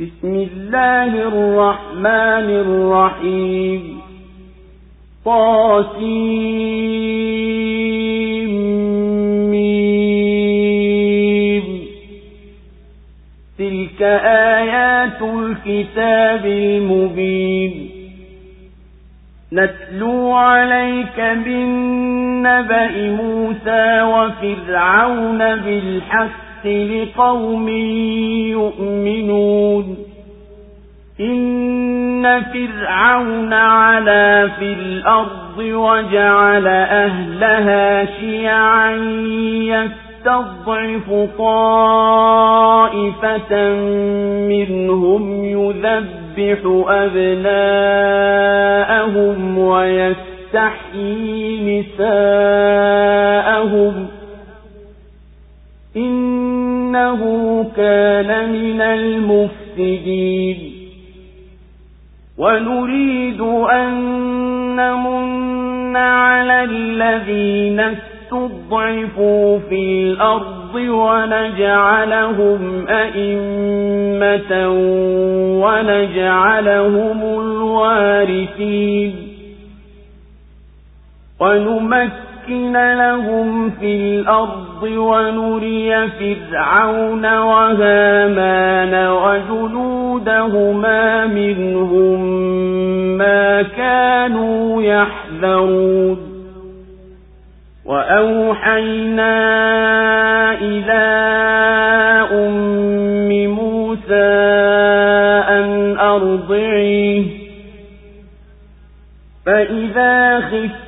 بسم الله الرحمن الرحيم. طاسيم تلك آيات الكتاب المبين. نتلو عليك بالنبأ موسى وفرعون بالحق. لقوم يؤمنون. إن فرعون علا في الأرض وجعل أهلها شيعا يستضعف طائفة منهم يذبح أبناءهم ويستحيي نساءهم إنه كان من المفسدين. ونريد أن نمن على الذين استضعفوا في الأرض ونجعلهم أئمة ونجعلهم الوارثين. ونمكن لهم في الأرض ونري فرعون وهامان وجنودهما منهم ما كانوا يحذرون. وأوحينا إلى أم موسى أن أرضعيه. فإذا خفت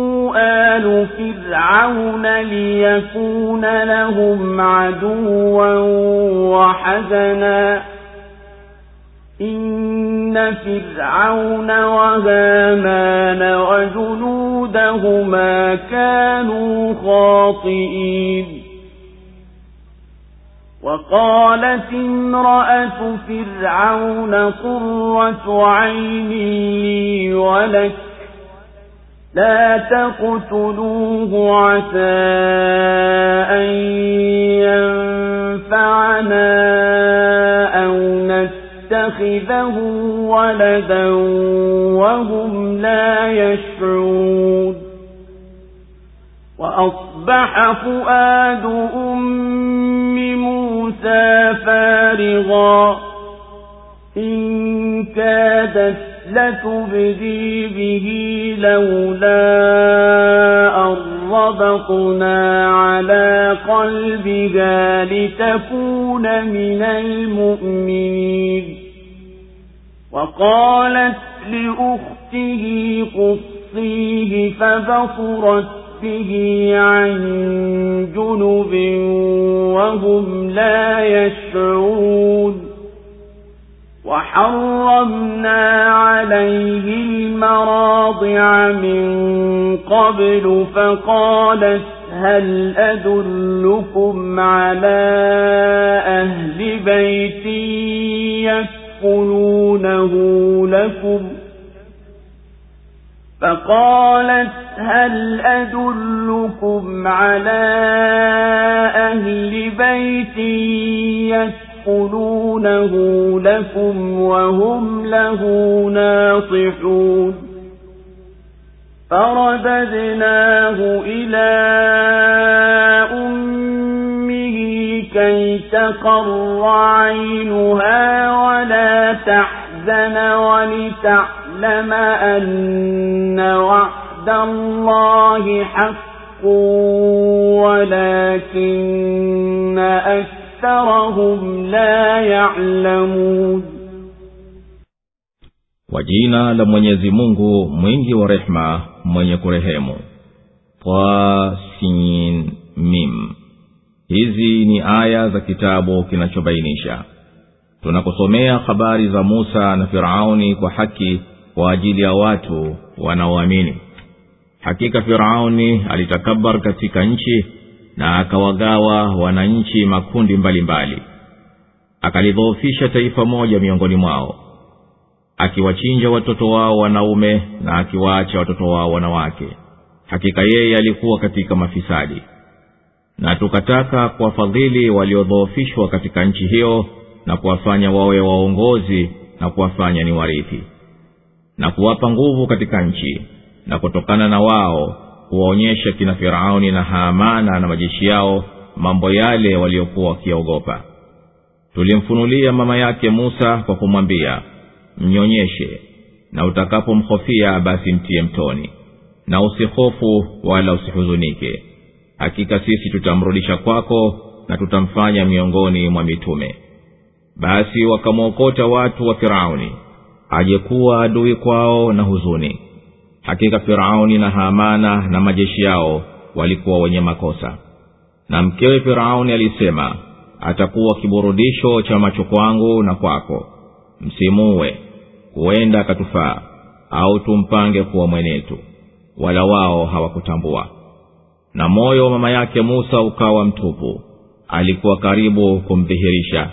آل فرعون ليكون لهم عدوا وحزنا. إن فرعون وهامان وجنودهما كانوا خاطئين. وقالت امرأة فرعون قرة عين لي ولك لا تقتلوه عسى أن ينفعنا أو نتخذه ولدا وهم لا يشعرون. وأصبح فؤاد أم موسى فارغا. إن كادت لتبدي به لولا أربطنا على قلبها لتكون من المؤمنين. وقالت لأخته قصيه فبصرت به عن جنب وهم لا يشعرون. وحرمنا عليه المراضع من قبل فقالت هل أدلكم على أهل بيت يكفلونه لكم؟ فقالت هل أدلكم على أهل بيت يكفلونه لكم وهم له ناصحون فرددناه إلى أمه كي تقر عينها ولا تحزن ولتعلم أن وعد الله حق ولكن أكثرهم لا يعلمون kwa jina la mwenyezi mungu mwingi wa rehema mwenye kurehemu tasin mim hizi ni aya za kitabu kinachobainisha tunakusomea habari za musa na firauni kwa haki kwa ajili ya watu wanaoamini hakika firauni alitakabar katika nchi na akawagawa wananchi makundi mbalimbali mbali. akalidhoofisha taifa moja miongoni mwao akiwachinja watoto wao wanaume na akiwaacha watoto wao wanawake hakika yeye alikuwa katika mafisadi na tukataka kuwafadhili waliodhoofishwa katika nchi hiyo na kuwafanya wawe waongozi na kuwafanya ni warithi na kuwapa nguvu katika nchi na kutokana na wao kuwaonyesha kina firauni na haamana na majeshi yao mambo yale waliokuwa wakiogopa. Tulimfunulia mama yake musa kwa kumwambia mnyonyeshe na utakapomhofia basi mtiye mtoni. Na usihofu wala usihuzunike. Hakika sisi tutamrudisha kwako na tutamfanya miongoni mwa mitume. Basi wakamwokota watu wa firauni. Ajekuwa adui kwao na huzuni hakika firauni na hamana na majeshi yao walikuwa wenye makosa. Na mkewe firauni alisema atakuwa kiburudisho cha macho kwangu na kwako. Msimuwe huenda akatufaa au tumpange kuwa mwenetu. Wala wao hawakutambua. Na moyo wa mama yake musa ukawa mtupu. Alikuwa karibu kumdhihirisha.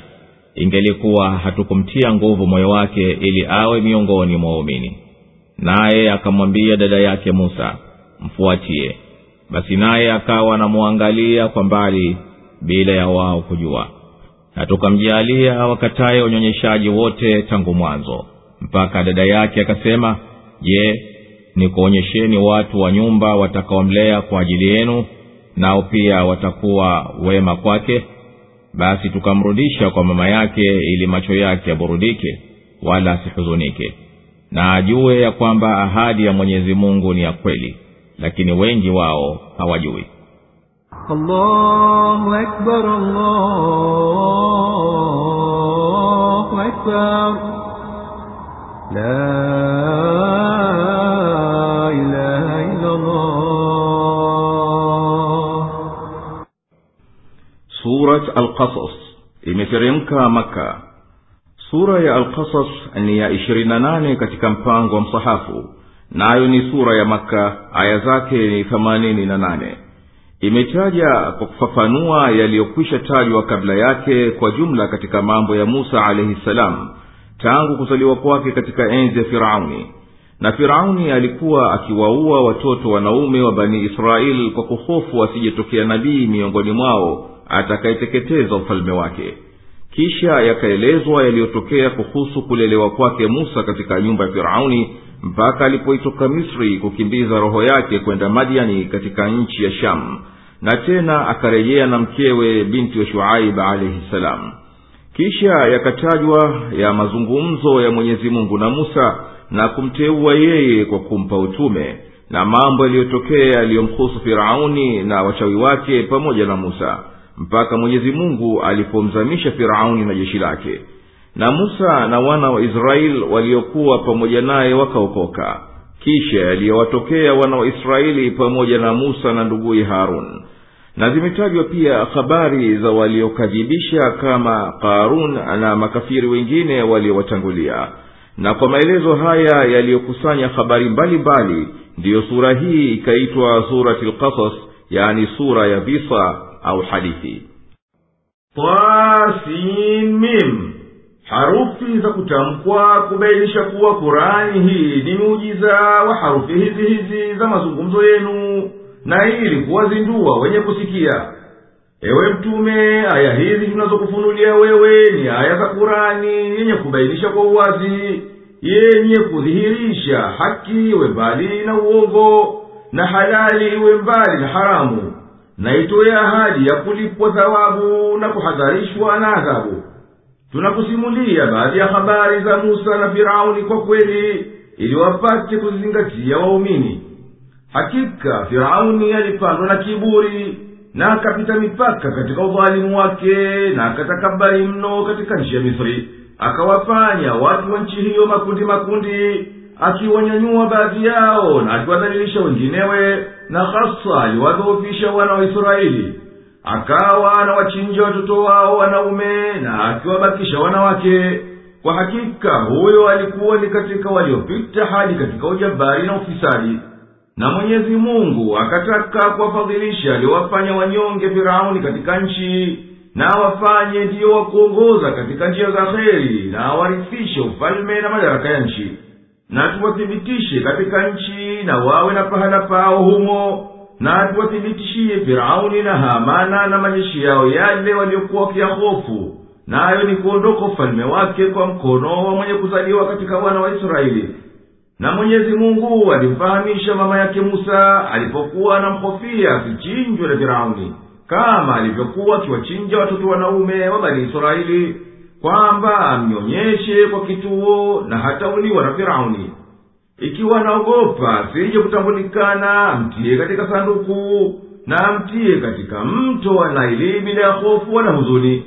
Ingelikuwa hatukumtia nguvu moyo wake ili awe miongoni mwa waumini naye akamwambia dada yake musa mfuatie basi naye akawa anamwangalia kwa mbali bila ya wao kujua. Na tukamjaalia wakataye unyonyeshaji wote tangu mwanzo. Mpaka dada yake akasema je nikuonyesheni watu wa nyumba watakaomlea kwa ajili yenu nao pia watakuwa wema kwake? Basi tukamrudisha kwa mama yake ili macho yake yaburudike wala asihuzunike na ajue ya kwamba ahadi ya mwenyezi mungu ni ya kweli lakini wengi wao hawajui. Allahu akbar, imeteremka maka sura ya alkasas ni ya ishirini na nane katika mpango wa msahafu. Nayo ni sura ya maka aya zake ni themanini na nane. Imetaja kwa kufafanua yaliyokwisha tajwa kabla yake kwa jumla katika mambo ya musa alaihi ssalam tangu kuzaliwa kwake katika enzi ya firauni. Na firauni alikuwa akiwaua watoto wanaume wa bani israeli kwa kuhofu asijetokea nabii miongoni mwao atakayeteketeza ufalme wake kisha yakaelezwa yaliyotokea kuhusu kulelewa kwake musa katika nyumba ya firauni mpaka alipoitoka misri kukimbiza roho yake kwenda madiani katika nchi ya shamu na tena akarejea na mkewe binti wa shuaib alaihi salam. Kisha yakatajwa ya mazungumzo ya mwenyezi mungu na musa na kumteua yeye kwa kumpa utume na mambo yaliyotokea yaliyomhusu firauni na wachawi wake pamoja na musa mpaka mwenyezi mungu alipomzamisha firauni na jeshi lake. Na musa na wana wa israeli waliokuwa pamoja naye wakaokoka. Kisha yaliyowatokea wana wa israeli pamoja na musa na nduguye harun. Na zimetajwa pia habari za waliokadhibisha kama qarun na makafiri wengine waliowatangulia. Na kwa maelezo haya yaliyokusanya habari mbalimbali ndiyo sura hii ikaitwa surati lqasas yani sura ya visa au hadithi. Tasimim harufi za kutamkwa kubainisha kuwa kurani hii ni muujiza wa harufi hizi hizi za mazungumzo yenu na ili kuwazindua wenye kusikia. Ewe mtume aya hizi tunazokufunulia wewe ni aya za kurani yenye kubainisha kwa uwazi yenye kudhihirisha haki iwe mbali na uongo na halali iwe mbali na haramu na itoye ahadi ya kulipwa thawabu na kuhadharishwa na adhabu. Tunakusimulia baadhi ya habari za musa na firauni kwa kweli ili wapate kuzizingatia waumini. Hakika firauni alipandwa na kiburi na akapita mipaka katika udhalimu wake na akatakabari mno katika nchi ya misri. Akawafanya watu wa nchi hiyo makundi makundi akiwanyanyua baadhi yao na akiwadhalilisha wenginewe na hasa aliwadhoofisha wana wa israeli. Akawa anawachinja watoto wao wanaume na akiwabakisha wanawake. Kwa hakika huyo alikuwa ni katika waliopita hadi katika ujabari na ufisadi. Na mwenyezi mungu akataka kuwafadhilisha aliwafanya wanyonge firauni katika nchi na wafanye ndiyo wakuongoza katika njia za kheri na awarifishe ufalme na madaraka ya nchi na tuwathibitishe katika nchi na wawe na pahala pao humo. Na tuwathibitishie firauni na hamana na majeshi yao yale waliokuwa wakiyahofu. Nayo ni kuondoka ufalume wake kwa mkono wa mwenye kuzaliwa katika wana wa israeli. Na mwenyezi mungu alimfahamisha mama yake musa alipokuwa anamhofia asichinjwe na firauni kama alivyokuwa akiwachinja watoto wanaume wa bani israeli kwamba amnyonyeshe kwa kituo na hatauliwa na firauni. Ikiwa anaogopa sije kutambulikana amtiye katika sanduku na amtiye katika mto anaili naili bila ya hofu wala huzuni.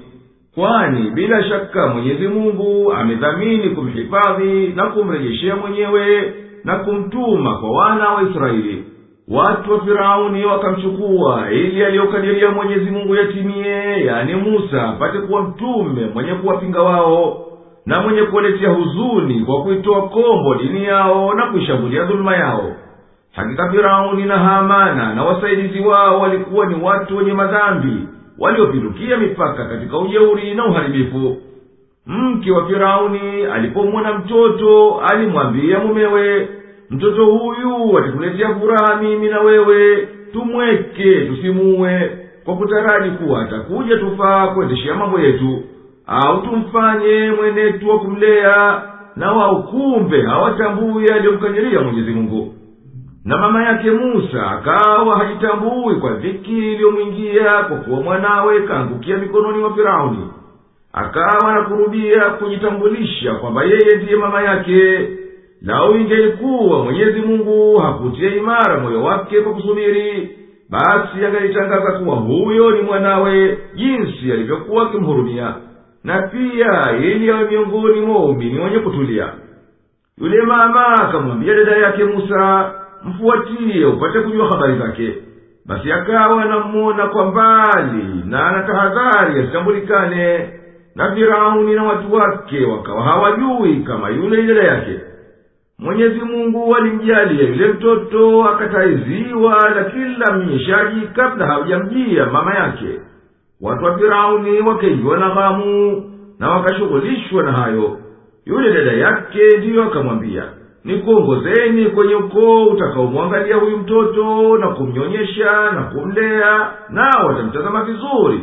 Kwani bila shaka mwenyezi mungu amedhamini kumhifadhi na kumrejeshea mwenyewe na kumtuma kwa wana wa israeli watu wa firauni wakamchukua ili aliyokadiria mwenyezi mungu yatimie yani musa apate kuwa mtume mwenye kuwapinga wao na mwenye kuwaletea huzuni kwa kuitoa kombo dini yao na kuishambulia dhuluma yao. Hakika firauni na hamana na wasaidizi wao walikuwa ni watu wenye madhambi waliopindukia mipaka katika ujeuri na uharibifu. Mke wa firauni alipomwona mtoto alimwambia mumewe mtoto huyu atatuletea furaha mimi na wewe tumweke tusimuwe kwa kutaraji kuwa atakuja tufaa kuendeshea mambo yetu. Au tumfanye mwenetu wa kumlea na wao kumbe hawatambui aliyomkanyiria mwenyezi mungu. Na mama yake musa akawa hajitambui kwa dhiki iliyomwingia kwa kuwa mwanawe kaangukia mikononi mwa firauni. Akawa nakurubia kujitambulisha kwamba yeye ndiye mama yake lau ingelikuwa mwenyezi mungu hakutia imara moyo wake kwa kusubiri. Basi angalitangaza kuwa huyo ni mwanawe jinsi alivyokuwa akimhurumia. Na pia ili awe miongoni mwa waumini wenye kutulia. Yule mama akamwambia dada yake musa mfuatiye upate kujua habari zake. Basi akawa anamuona kwa mbali na anatahadhari asitambulikane. Na firauni na watu wake wakawa hawajui kama yule dada yake mwenyezi mungu alimjalia yule mtoto akataiziwa na kila mnyeshaji kabla hawajamjia mama yake. Watu wa firauni wakaingiwa na ghamu na wakashughulishwa na hayo. Yule dada yake ndiyo akamwambia nikuongozeni kwenye ukoo utakaomwangalia huyu mtoto na kumnyonyesha na kumlea nao watamtazama vizuri.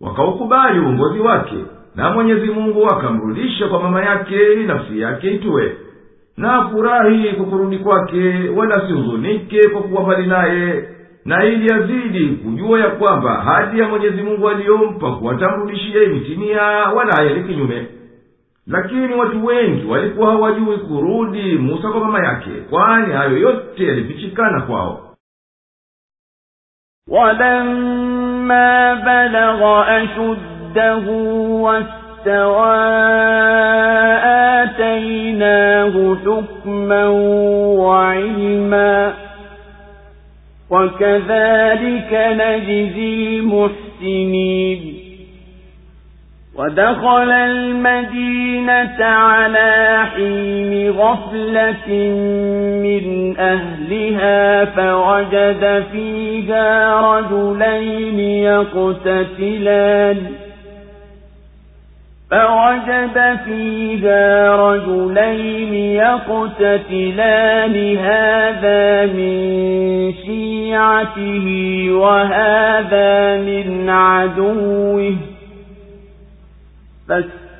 Wakaukubali uongozi wake na mwenyezi mungu akamrudisha kwa mama yake ili nafsi yake itue na afurahi kwa kurudi kwake wala asihuzunike kwa kuwa mbali naye na ili azidi kujua ya kwamba hadi ya mwenyezi mungu aliyompa kuwatamrudishia imetimia wala hayendi kinyume lakini watu wengi walikuwa hawajui kurudi musa kwa mama yake kwani hayo yote yalifichikana kwao ولما بلغ أشده واستوى آتيناه حكما وعلما وكذلك نجزي المحسنين. ودخل المدينة على حين غفلة من أهلها فوجد فيها رجلين يقتتلان. فوجد فيها رجلين يقتتلان هذا من شيعته وهذا من عدوه.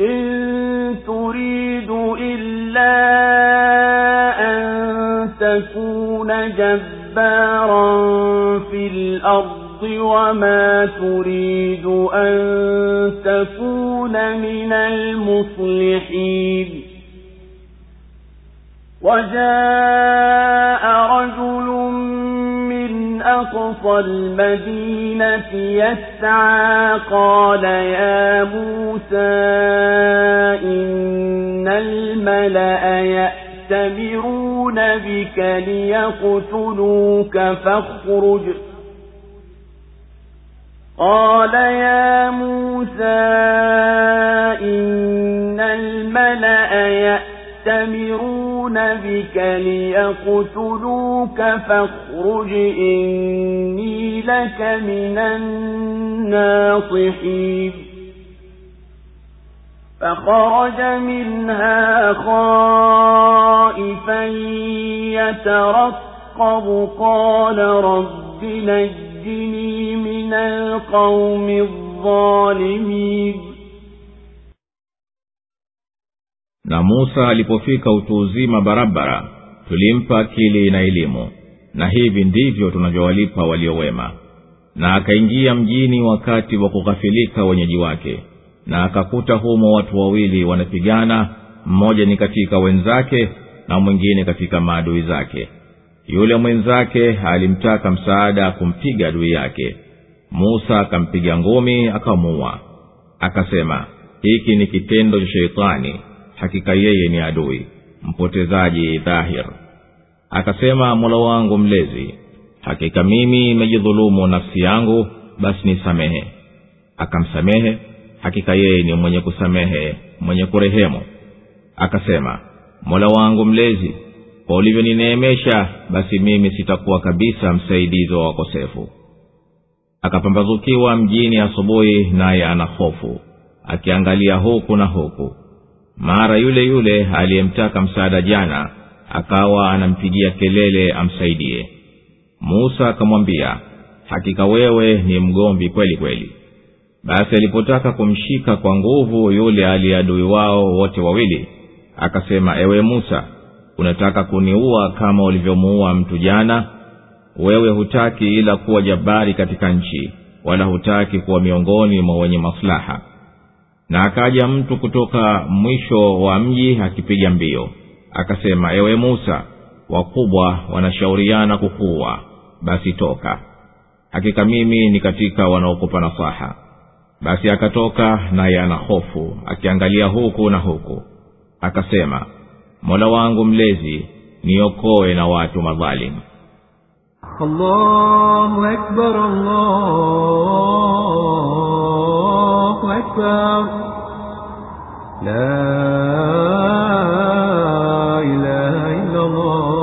إن تريد إلا أن تكون جبارا في الأرض وما تريد أن تكون من المصلحين وجاء رجل أقصى المدينة يسعى. قال يا موسى إن الملأ يأتمرون بك ليقتلوك فاخرج. قال يا موسى إن الملأ يأتمرون بك ليقتلوك فاخرج إني لك من الناصحين فخرج منها خائفا يترقب قال رب نجني من القوم الظالمين na musa alipofika utu uzima barabara tulimpa akili na elimu. Na hivi ndivyo tunavyowalipa waliowema na akaingia mjini wakati wa kughafilika wenyeji wake. Na akakuta humo watu wawili wanapigana mmoja ni katika wenzake na mwingine katika maadui zake. Yule mwenzake alimtaka msaada kumpiga adui yake. Musa akampiga ngumi akamuua. Akasema hiki ni kitendo cha sheitani hakika yeye ni adui mpotezaji dhahir. Akasema mola wangu mlezi hakika mimi imejidhulumu nafsi yangu basi nisamehe. Akamsamehe hakika yeye ni mwenye kusamehe mwenye kurehemu. Akasema mola wangu mlezi kwa ulivyonineemesha basi mimi sitakuwa kabisa msaidizi wa wakosefu. Akapambazukiwa mjini asubuhi naye ana hofu akiangalia huku na huku mara yule yule aliyemtaka msaada jana akawa anampigia kelele amsaidie. Musa akamwambia hakika wewe ni mgomvi kweli kweli. Basi alipotaka kumshika kwa nguvu yule aliyeadui wao wote wawili akasema ewe musa unataka kuniua kama ulivyomuua mtu jana? Wewe hutaki ila kuwa jabari katika nchi wala hutaki kuwa miongoni mwa wenye maslaha na akaja mtu kutoka mwisho wa mji akipiga mbio. Akasema ewe musa wakubwa wanashauriana kukuwa basi toka. Hakika mimi ni katika wanaokupa nasaha. Basi akatoka naye ana hofu akiangalia huku na huku. Akasema mola wangu mlezi niokoe na watu madhalimu allahu akbar allah. الله أكبر لا إله إلا الله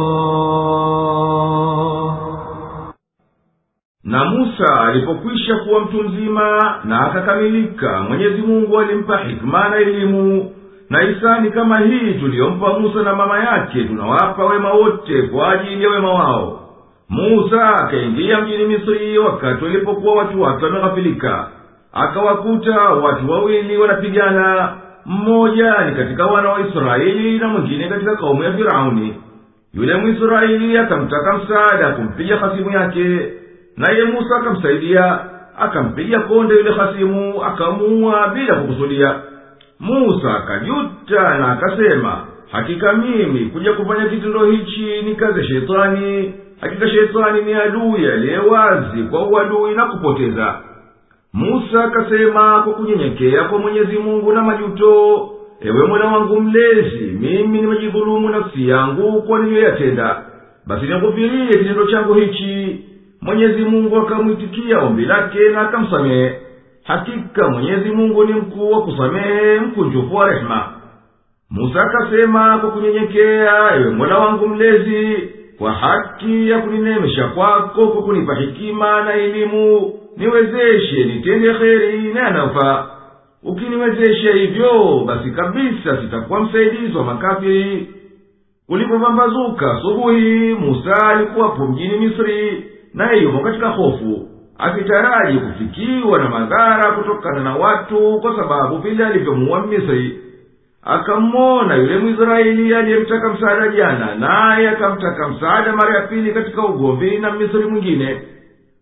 na musa alipokwisha kuwa mtu mzima na akakamilika mwenyezi mungu alimpa hikma na elimu na hisani kama hii tuliyompa musa na mama yake tunawapa wema wote kwa ajili ya wema wao musa akaingia mjini misri wakati walipokuwa watu wake wameghafilika akawakuta watu wawili wanapigana mmoja ni katika wana wa israeli na mwingine katika kaumu ya firauni. Yule mwisraeli akamtaka msaada kumpiga hasimu yake naye musa akamsaidia akampiga konde yule hasimu akamuua bila kukusudia. Musa akajuta na akasema hakika mimi kuja kufanya kitendo hichi ni kazi ya shetani. Hakika shetani ni adui aliye wazi kwa uadui na kupoteza musa akasema kwa kunyenyekea kwa mwenyezi mungu na majuto ewe mola wangu mlezi mimi nimejidhulumu nafsi yangu kwa niliyoyatenda. Basi nikufirie kitendo changu hichi. Mwenyezi mungu akamwitikia ombi lake na akamsamehe. Hakika mwenyezi mungu ni mkuu wa kusamehe mkunjufu wa rehema. Musa akasema kwa kunyenyekea ewe mola wangu mlezi kwa haki ya kuninemesha kwako kwa kunipa hikima na elimu niwezeshe nitende kheri na yanayofaa ukiniwezesha hivyo basi kabisa sitakuwa msaidizi wa makafiri kulipopambazuka asubuhi musa alikuwapo mjini misri naye yumo katika hofu. Akitaraji kufikiwa na madhara kutokana na watu kwa sababu vile alivyomuua mmisri akammona yule mwisraeli aliyemtaka msaada jana naye akamtaka msaada mara ya pili katika ugomvi na mmisri mwingine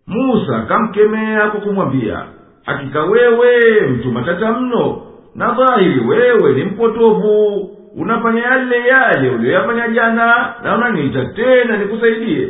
musa akamkemea kwa kumwambia hakika wewe mtu matata mno na dhahiri wewe ni mpotovu. Unafanya yale yale uliyoyafanya jana na unaniita tena nikusaidie.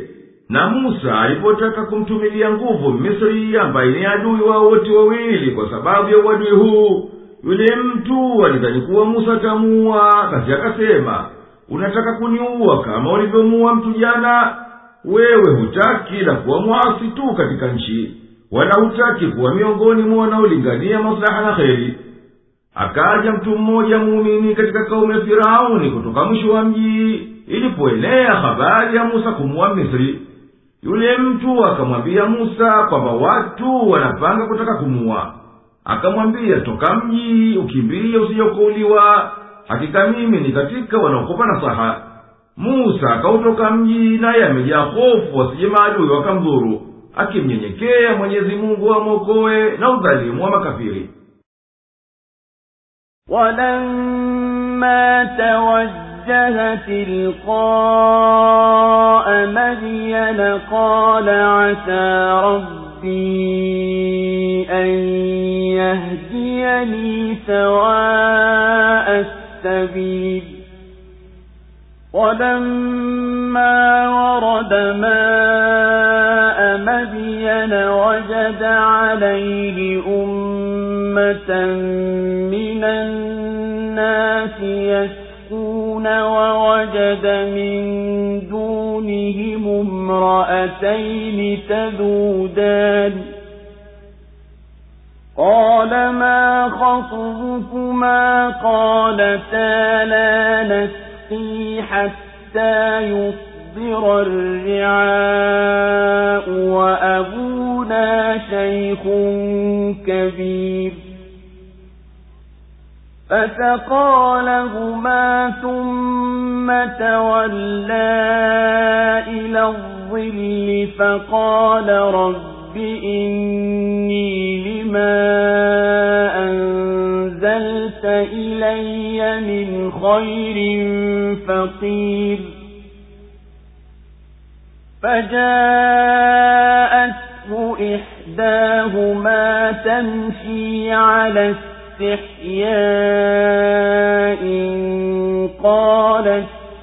Na musa alipotaka kumtumilia nguvu misri ambaye ni adui wao wote wawili kwa sababu ya uadui huu yule mtu alidhani kuwa musa atamuua basi akasema unataka kuniua kama ulivyomuua mtu jana wewe hutaki la kuwa mwasi tu katika nchi. Wala hutaki kuwa miongoni mwa wanaolingania maslaha na kheri. Akaja mtu mmoja muumini katika kaumu ya firauni kutoka mwisho wa mji ilipoenea habari ya musa kumuwa misri. Yule mtu akamwambia musa kwamba watu wanapanga kutaka kumuwa akamwambia toka mji ukimbiye usijokouliwa hakika mimi ni katika wanaokopa nasaha musa akautoka mji naye amejaa hofu wasije maadui wakamdhuru akimnyenyekea mwenyezi mungu amwokoe na udhalimu wa makafiri. Walamma tawajjaha tilqaa madyana qala asa rabbi an yahdiyani sawaa assabil ولما ورد ماء مدين وجد عليه أمة من الناس يسكون ووجد من دونهم امرأتين تذودان. قال ما خطبكما؟ قالتا لا نسقي حتى يصدر الرعاء وأبونا شيخ كبير. فسقى لهما ثم تولى إلى الظل فقال رب إني لما أنزلت إلي من خير فقير فجاءته إحداهما تمشي على استحياء قالت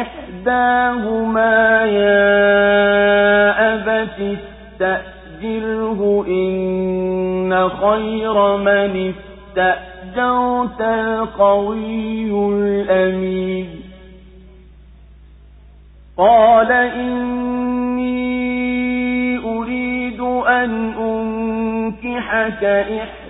إحداهما يا أبت استأجره إن خير من استأجرت القوي الأمين. قال إني أريد أن أنكحك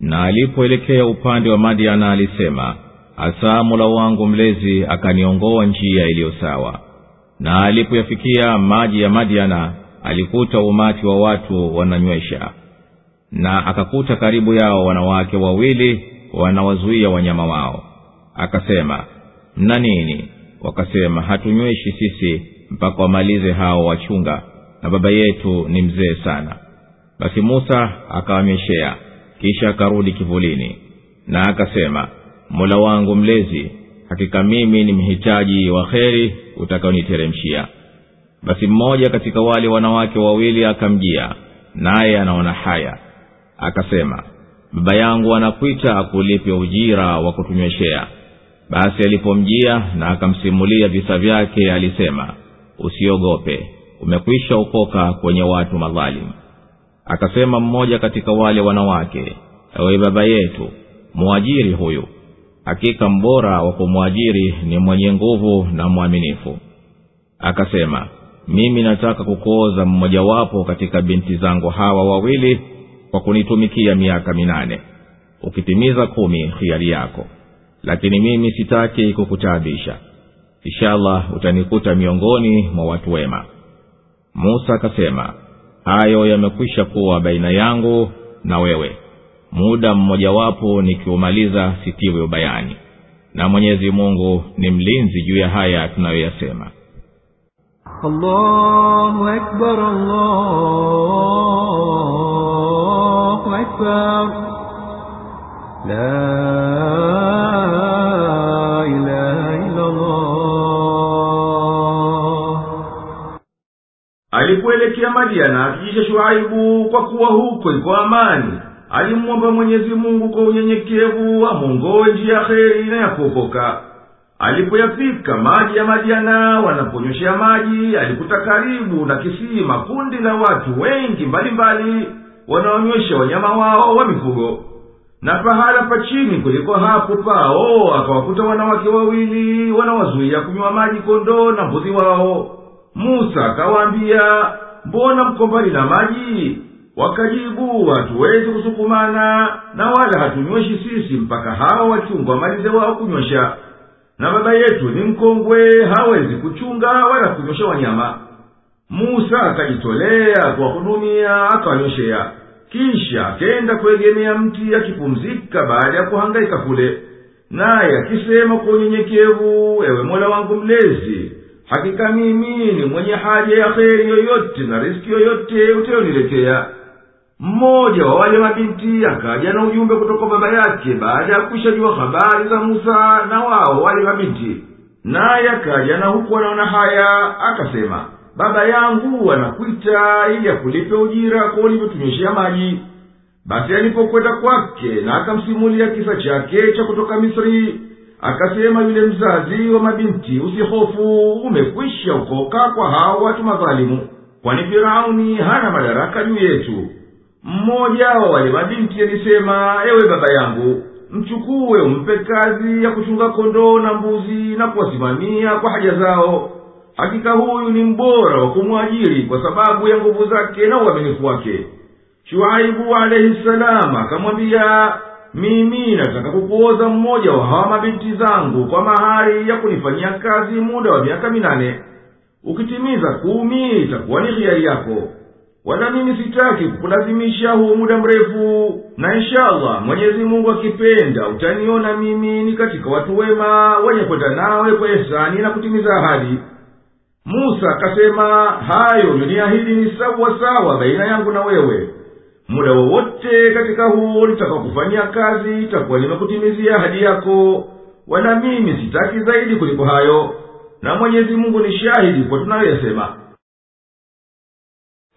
Na alipoelekea upande wa madiana alisema hasa mola wangu mlezi akaniongoa njia iliyo sawa. Na alipoyafikia maji ya madiana alikuta umati wa watu wananywesha. Na akakuta karibu yao wanawake wawili wanawazuia wanyama wao. Akasema mna nini? Wakasema hatunyweshi sisi mpaka wamalize hao wachunga na baba yetu ni mzee sana. Basi musa akawameshea kisha akarudi kivulini na akasema mola wangu mlezi hakika mimi ni mhitaji wa kheri utakaoniteremshia basi mmoja katika wale wanawake wawili akamjia naye anaona haya. Akasema baba yangu anakwita akulipe ujira wa kutunyweshea. Basi alipomjia na akamsimulia visa vyake alisema usiogope umekwisha okoka kwenye watu madhalimu akasema mmoja katika wale wanawake ewe baba yetu mwajiri huyu. Hakika mbora wa kumwajiri ni mwenye nguvu na mwaminifu. Akasema mimi nataka kukuoza mmojawapo katika binti zangu hawa wawili kwa kunitumikia miaka minane. Ukitimiza kumi hiari yako. Lakini mimi sitaki kukutaabisha. Inshallah utanikuta miongoni mwa watu wema. Musa akasema hayo yamekwisha kuwa baina yangu na wewe. Muda mmojawapo nikiumaliza sitiwe ubayani. Na mwenyezi mungu ni mlinzi juu ya haya tunayoyasema. La alipoelekea madiana akijisha shuaibu kwa kuwa huko iko amani. Alimwomba mwenyezi mungu kwa unyenyekevu amwongowe njia ya kheri na ya kuokoka. Alipoyafika maji ya madiana wanaponyoshea maji alikuta karibu na kisima kundi la watu wengi mbalimbali wanaonyesha wanyama wao wa mifugo. Na pahala pa chini kuliko hapo pao akawakuta wanawake wawili wanawazuia kunywa maji kondoo na mbuzi wao musa akawaambia mbona mko na maji? Wakajibu hatuwezi kusukumana na wala hatunyweshi sisi mpaka hawa wachungwa wamalize wao kunywesha. Na baba yetu ni mkongwe hawezi kuchunga wala kunywesha wanyama. Musa akajitolea kuwahudumia akawanyweshea kisha akenda kuegemea mti akipumzika baada ya kuhangaika kule. Naye akisema kwa unyenyekevu ewe mola wangu mlezi hakika mimi ni mwenye haja ya kheri yoyote na riski yoyote utayoniletea mmoja wa wale mabinti akaja na ujumbe kutoka baba yake baada ya kuishajua habari za musa na wao wale mabinti. Naye akaja na huku anaona haya akasema baba yangu anakwita ili akulipe ujira kwa ulivyotunyeshea maji. Basi alipokwenda kwake na akamsimulia kisa chake cha kutoka misri akasema yule mzazi wa mabinti usihofu umekwisha ukoka kwa hao watu madhalimu kwani firauni hana madaraka juu yetu. Mmoja wa wale mabinti alisema ewe baba yangu mchukue umpe kazi ya kuchunga kondoo na mbuzi na kuwasimamia kwa haja zao. Hakika huyu ni mbora wa kumwajiri kwa sababu ya nguvu zake na uaminifu wake. Shuaibu alaihi salamu akamwambia mimi nataka kukuoza mmoja wa hawa mabinti zangu kwa mahari ya kunifanyia kazi muda wa miaka minane. Ukitimiza kumi itakuwa ni hiari yako. Wala mimi sitaki kukulazimisha huu muda mrefu. Na inshallah mwenyezi mungu akipenda utaniona mimi ni katika watu wema wenye kwenda nawe kwa ihsani na kutimiza ahadi. Musa akasema hayo uliniahidi ni sawa sawa baina yangu na wewe muda wowote katika huo nitakakufanyia kazi itakuwa nimekutimizia ahadi yako wala mimi sitaki zaidi kuliko hayo na mwenyezi mungu ni shahidi kwa tunayoyasema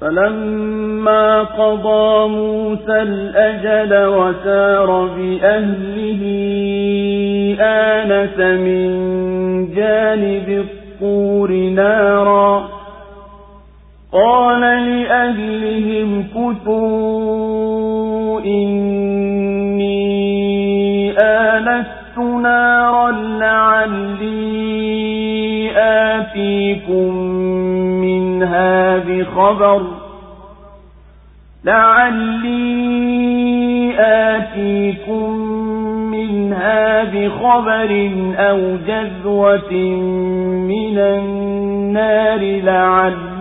فلما قضى موسى الأجل وسار بأهله آنس من جانب الطور نارا قال لأهلهم كتوا إني آنست نارا لعلي آتيكم منها بخبر لعلي آتيكم منها بخبر أو جذوة من النار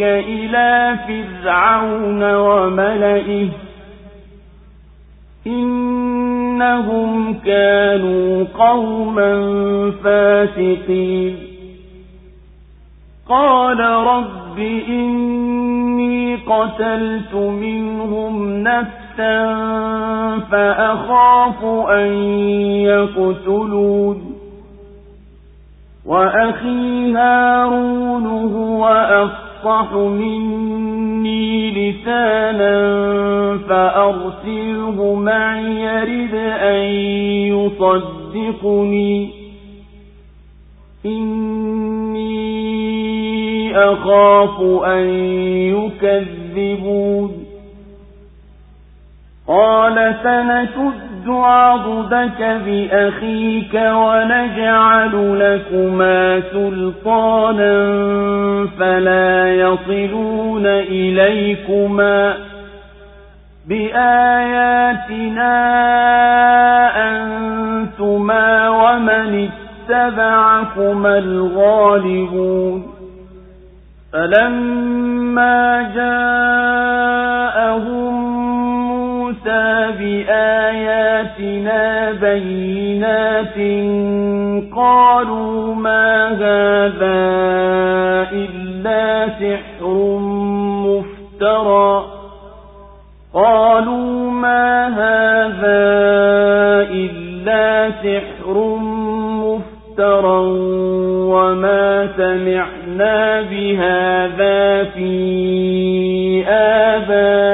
إلى فرعون وملئه إنهم كانوا قوما فاسقين. قال رب إني قتلت منهم نفسا فأخاف أن يقتلون. وأخي هارون هو أفصح مني لسانا فأرسله معي يرد أن يصدقني. إني أخاف أن يكذبون. قال سنشد عضدك بأخيك ونجعل لكما سلطانا فلا يصلون إليكما بآياتنا أنتما ومن اتبعكما الغالبون فلما جاءهم موسى بآياتنا بينات قالوا ما هذا إلا سحر مفترى قالوا ما هذا إلا سحر مفترى وما سمعنا بهذا في آبائنا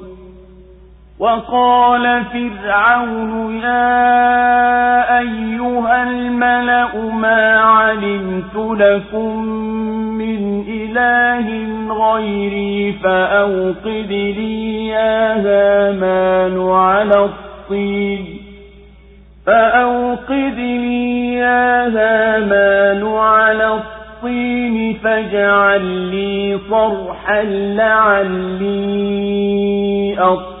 وقال فرعون يا أيها الملأ ما علمت لكم من إله غيري فأوقد لي يا هامان على الطين. فأوقد لي يا هامان على الطين فاجعل لي صرحا لعلي أطلع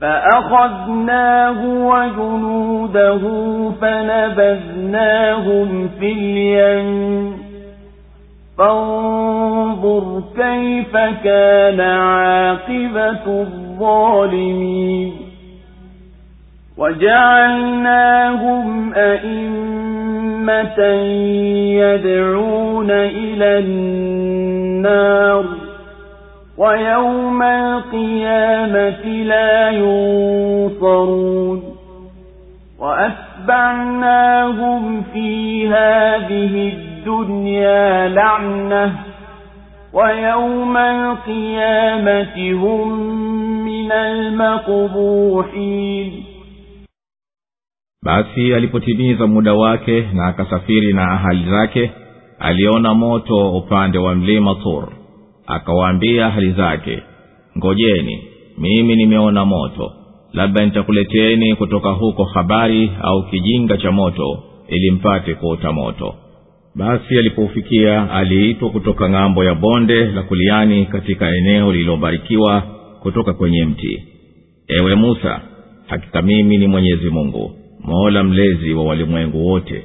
فأخذناه وجنوده فنبذناهم في اليم. فانظر كيف كان عاقبة الظالمين. وجعلناهم أئمة يدعون إلى النار. ويوم القيامة لا ينصرون وأتبعناهم في هذه الدنيا لعنة ويوم القيامة هم من المقبوحين basi alipotimiza muda wake na akasafiri na ahali zake aliona moto upande wa mlima tur akawaambia hali zake ngojeni mimi nimeona moto. Labda nitakuleteni kutoka huko habari au kijinga cha moto ili mpate kuota moto. Basi alipoufikia aliitwa kutoka ng'ambo ya bonde la kuliani katika eneo lililobarikiwa kutoka kwenye mti. Ewe musa hakika mimi ni mwenyezi mungu mola mlezi wa walimwengu wote.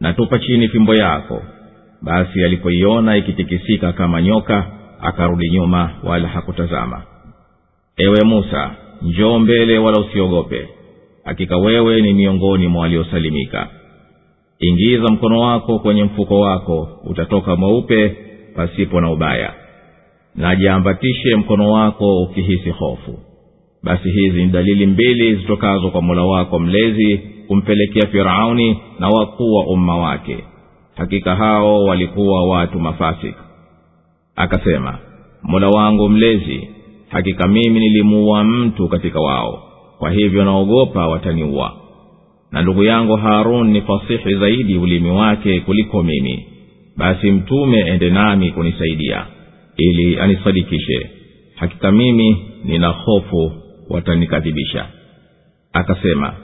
Natupa chini fimbo yako. Basi alipoiona ikitikisika kama nyoka akarudi nyuma wala hakutazama. Ewe musa njoo mbele wala usiogope. Hakika wewe ni miongoni mwa waliosalimika. Ingiza mkono wako kwenye mfuko wako utatoka mweupe pasipo na ubaya. Na jiambatishe mkono wako ukihisi hofu. Basi hizi ni dalili mbili zitokazo kwa mola wako mlezi kumpelekea firauni na wakuu wa umma wake. Hakika hao walikuwa watu mafasik akasema mola wangu mlezi hakika mimi nilimuua mtu katika wao kwa hivyo naogopa wataniua. Na ndugu yangu harun ni fasihi zaidi ulimi wake kuliko mimi. Basi mtume ende nami kunisaidia ili anisadikishe. Hakika mimi nina hofu watanikadhibisha. Akasema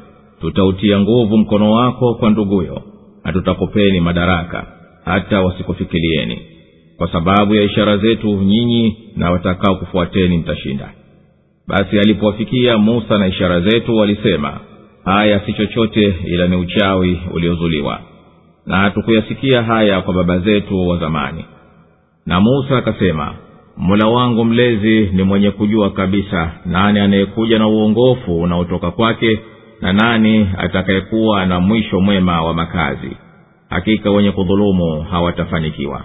tutautia nguvu mkono wako kwa nduguyo na tutakupeni madaraka hata wasikufikirieni kwa sababu ya ishara zetu nyinyi na watakao kufuateni mtashinda. Basi alipowafikia musa na ishara zetu walisema haya si chochote ila ni uchawi uliozuliwa na hatukuyasikia haya kwa baba zetu wa zamani. Na musa akasema mola wangu mlezi ni mwenye kujua kabisa nani anayekuja na uongofu unaotoka kwake na nani atakayekuwa na mwisho mwema wa makazi. Hakika wenye kudhulumu hawatafanikiwa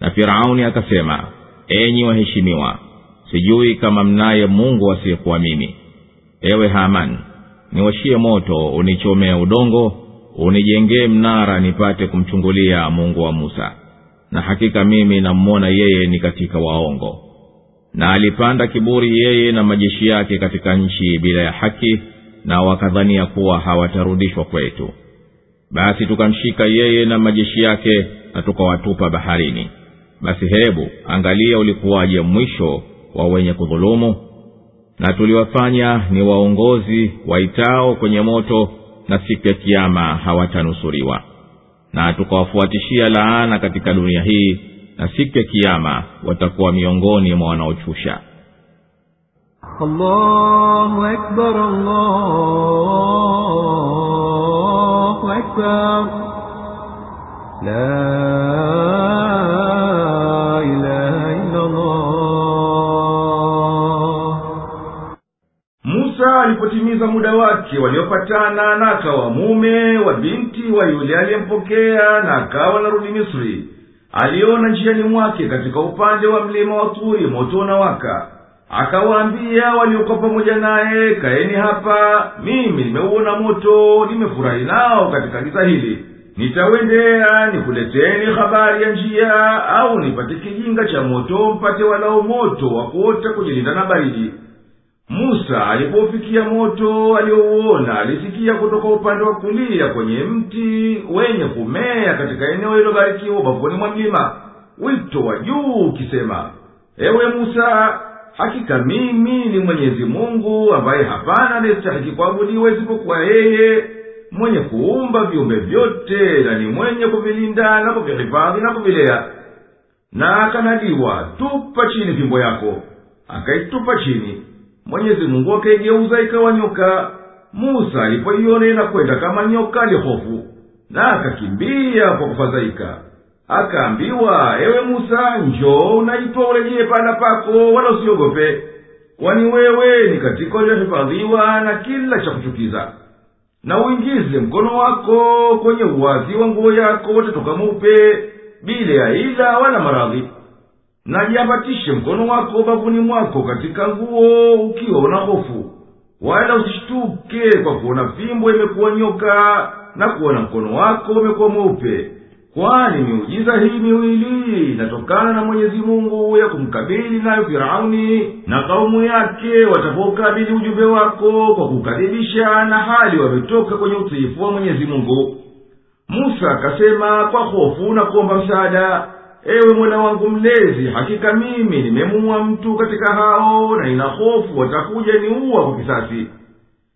na firauni akasema enyi waheshimiwa sijui kama mnaye mungu asiyekuwa mimi. Ewe haman niwashie moto unichomee udongo unijengee mnara nipate kumchungulia mungu wa musa. Na hakika mimi nammona yeye ni katika waongo. Na alipanda kiburi yeye na majeshi yake katika nchi bila ya haki na wakadhania kuwa hawatarudishwa kwetu. Basi tukamshika yeye na majeshi yake na tukawatupa baharini basi hebu angalia ulikuwaje mwisho wa wenye kudhulumu. Na tuliwafanya ni waongozi waitao kwenye moto na siku ya kiama hawatanusuriwa na tukawafuatishia laana katika dunia hii na siku ya kiama watakuwa miongoni mwa wanaochusha. La alipotimiza muda wake waliopatana na akawa mume wa binti wa yule aliyempokea na akawa narudi misri. Aliona njiani mwake katika upande wa mlima wa turi moto unawaka. Akawaambia waliokuwa pamoja naye kaeni hapa. Mimi nimeuona moto nimefurahi nao katika giza hili. Nitawendea nikuleteni habari ya njia au nipate kijinga cha moto mpate walao moto wa kuota kujilinda na baridi musa alipofikia moto aliyouona alisikia kutoka upande wa kulia kwenye mti wenye kumea katika eneo ilobarikiwa ubavuni mwa mlima. Wito wa juu ukisema ewe musa hakika mimi ni mwenyezi mungu ambaye hapana anayestahiki kuabudiwa isipokuwa yeye mwenye kuumba viumbe vyote na ni mwenye kuvilinda na kuvihifadhi na kuvilea. Na akanadiwa tupa chini fimbo yako. Akaitupa chini mwenyezi mungu akaigeuza ikawa nyoka. Musa alipoiona inakwenda kama nyoka alihofu na akakimbia kwa kufadhaika. Akaambiwa ewe musa njoo unaitwa urejee pahala pako wala usiogope. Kwani wewe ni katika waliohifadhiwa na kila cha kuchukiza. Na uingize mkono wako kwenye uwazi wa nguo yako utatoka mweupe bila ya ila wala maradhi na jiambatishe mkono wako bavuni mwako katika nguo ukiwa una hofu. Wala usishtuke kwa kuona fimbo imekuwa nyoka na kuona mkono wako umekuwa mweupe. Kwani miujiza hii miwili inatokana na mwenyezi mungu ya kumkabili nayo firauni na kaumu yake watapokabili ujumbe wako kwa kukadhibisha na hali wametoka kwenye utiifu wa mwenyezi mungu. Musa akasema kwa hofu na kuomba msaada ewe mola wangu mlezi hakika mimi nimemuua mtu katika hao na ina hofu watakuja niuwa kwa kisasi.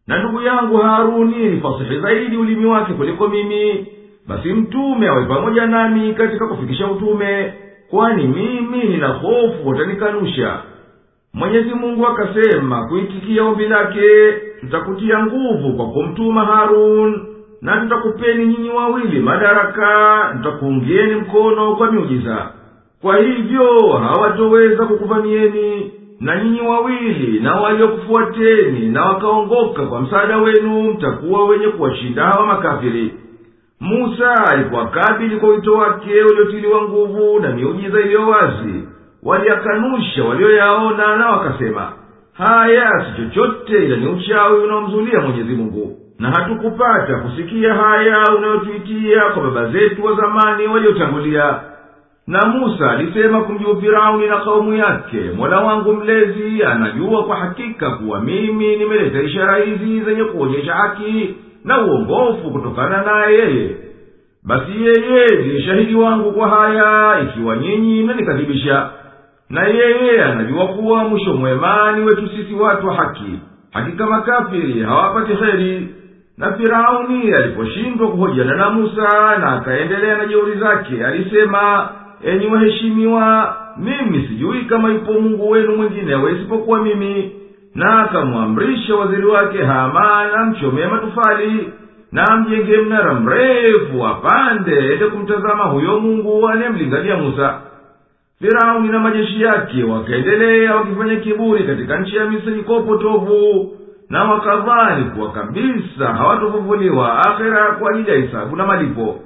Na ndugu yangu haruni ni fasihi zaidi ulimi wake kuliko mimi. Basi mtume awe pamoja nami katika kufikisha utume kwani mimi nina hofu watanikanusha. Mwenyezi mungu akasema kuitikia ombi lake tutakutia nguvu kwa kumtuma harun na nitakupeni nyinyi wawili madaraka nitakuungieni mkono kwa miujiza. Kwa hivyo hawatoweza kukuvamieni na nyinyi wawili na waliokufuateni na wakaongoka kwa msaada wenu mtakuwa wenye kuwashinda hawa makafiri. Musa alipowakabili kwa wito wake uliotiliwa nguvu na miujiza iliyo wazi. Waliyakanusha walioyaona na wakasema haya si chochote ila ni uchawi unaomzulia mwenyezi mungu na hatukupata kusikia haya unayotuitia kwa baba zetu wa zamani waliotangulia. Na musa alisema kumjuu firauni na kaumu yake mola wangu mlezi anajua kwa hakika kuwa mimi nimeleta ishara hizi zenye kuonyesha haki na uongofu kutokana naye yeye. Basi yeye ndiye shahidi wangu kwa haya ikiwa nyinyi mmenikadhibisha na yeye anajua kuwa mwisho mwema ni wetu sisi watu wa haki. Hakika makafiri hawapati heri na firauni aliposhindwa kuhojana na musa na akaendelea na jeuri zake alisema enyi waheshimiwa mimi sijui kama yupo mungu wenu mwinginewe isipokuwa mimi. Na akamwamrisha waziri wake haman amchomee matufali na mjenge mnara mrefu apande ende kumtazama huyo mungu anayemlingania musa. Firauni na majeshi yake wakaendelea wakifanya kiburi katika nchi ya misri kwa upotovu na wakadhani kuwa kabisa hawatofufuliwa akhera kwa ajili ya hisabu na malipo.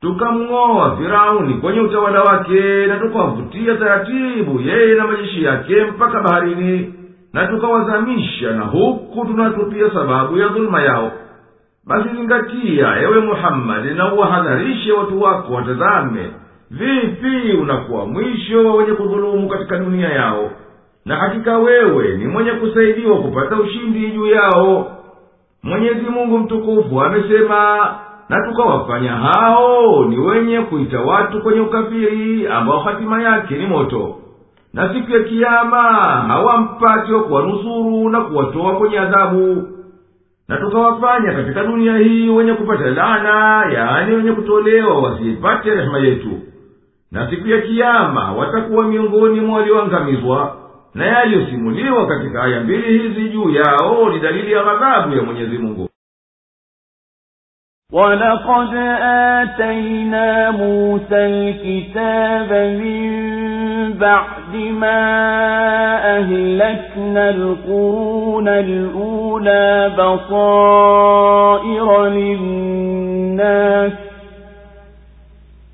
Tukamng'oa firauni kwenye utawala wake na tukawavutia taratibu yeye na majeshi yake mpaka baharini na tukawazamisha na huku tunatupia sababu ya dhuluma yao. Basi zingatia ewe muhammadi na uwahadharishe watu wako watazame vipi unakuwa mwisho wa wenye kudhulumu katika dunia yao na hakika wewe ni mwenye kusaidiwa kupata ushindi juu yao. Mwenyezi mungu mtukufu amesema na tukawafanya hao ni wenye kuita watu kwenye ukafiri ambao hatima yake ni moto. Na siku ya kiama hawampati wa kuwanusuru na kuwatoa kwenye adhabu. Na tukawafanya katika dunia hii wenye kupata lana yaani wenye kutolewa wasiipate rehema yetu. Na siku ya kiama watakuwa miongoni mwa walioangamizwa na yaliyosimuliwa katika aya mbili hizi juu yao ni dalili ya ghadhabu ya mwenyezi mungu ولقد آتينا موسى الكتاب من بعد ما أهلكنا القرون الأولى بصائر للناس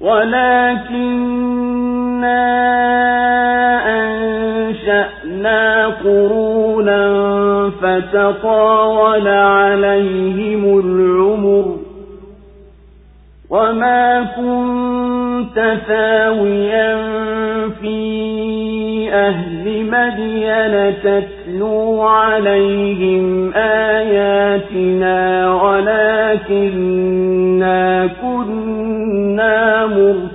ولكننا أنشأنا قرونا فتطاول عليهم العمر وما كنت ثاويا في أهل مدين تتلو عليهم آياتنا ولكننا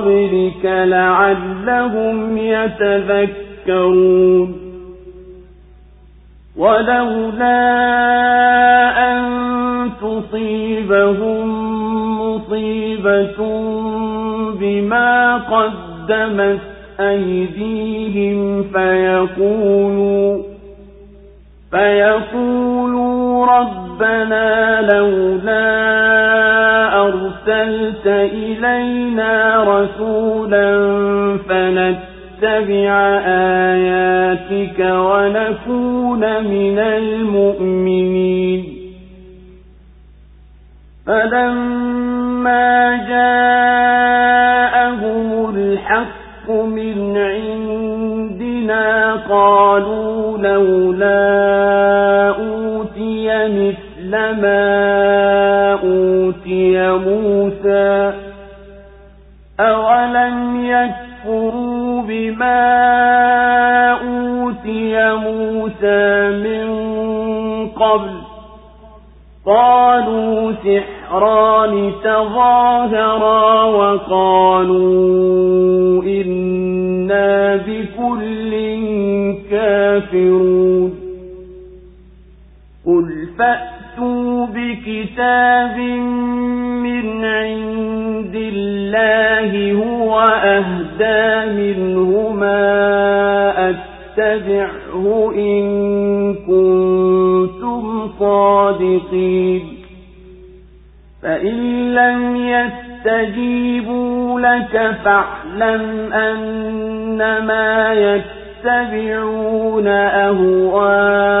قبلك لعلهم يتذكرون. ولولا أن تصيبهم مصيبة بما قدمت أيديهم فيقولوا فيقولوا ربنا لولا أرسلت إلينا رسولا فنتبع آياتك ونكون من المؤمنين. فلما جاءهم الحق من عندنا قالوا لولا ما أوتي موسى أولم يكفروا بما أوتي موسى من قبل قالوا سحران تظاهرا وقالوا إنا بكل كافرون قل فأتوا بكتاب من عند الله هو أهدى منهما أتبعه إن كنتم صادقين فإن لم يستجيبوا لك فاعلم أنما يتبعون أهواءهم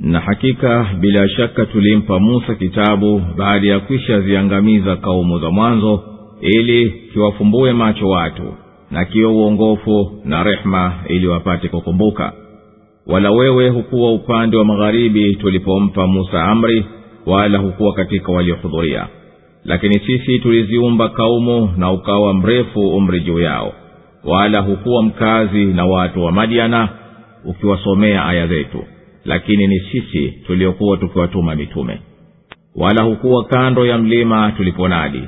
na hakika bila shaka tulimpa musa kitabu baada ya kwisha ziangamiza kaumu za mwanzo ili kiwafumbue macho watu na kiwe uongofu na rehma ili wapate kukumbuka. Wala wewe hukuwa upande wa magharibi tulipompa musa amri wala hukuwa katika waliohudhuria. Lakini sisi tuliziumba kaumu na ukawa mrefu umri juu yao. Wala hukuwa mkazi na watu wa madiana ukiwasomea aya zetu lakini ni sisi tuliokuwa tukiwatuma mitume. Wala hukuwa kando ya mlima tuliponadi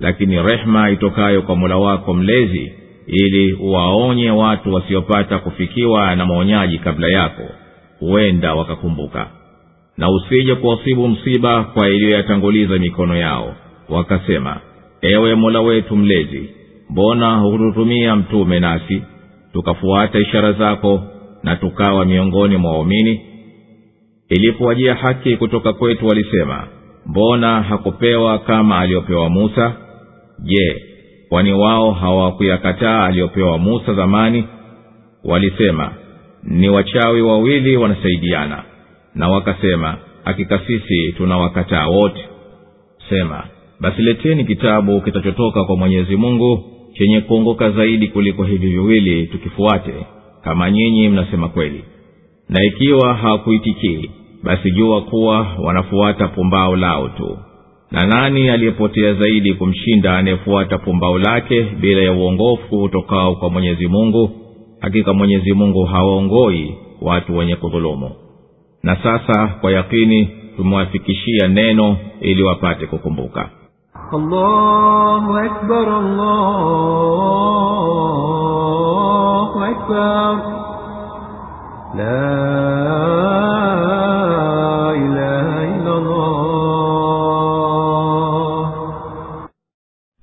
lakini rehema itokayo kwa mola wako mlezi ili uwaonye watu wasiopata kufikiwa na maonyaji kabla yako huenda wakakumbuka. Na usije kuwasibu msiba kwa iliyoyatanguliza mikono yao wakasema ewe mola wetu mlezi mbona hututumia mtume nasi tukafuata ishara zako na tukawa miongoni mwa waumini ilipowajia haki kutoka kwetu walisema mbona hakupewa kama aliyopewa musa? Je kwani wao hawakuyakataa aliyopewa musa zamani? Walisema ni wachawi wawili wanasaidiana. Na wakasema hakika sisi tunawakataa wote. Sema basi leteni kitabu kitachotoka kwa mwenyezi mungu chenye kuongoka zaidi kuliko hivi viwili tukifuate kama nyinyi mnasema kweli. Na ikiwa hawakuitikii basi jua kuwa wanafuata pumbao lao tu. Na nani aliyepotea zaidi kumshinda anayefuata pumbao lake bila ya uongofu utokao kwa mwenyezi mungu? Hakika mwenyezi mungu hawaongoi watu wenye kudhulumu. Na sasa kwa yakini tumewafikishia neno ili wapate kukumbuka. Allahu akbar, allahu akbar. La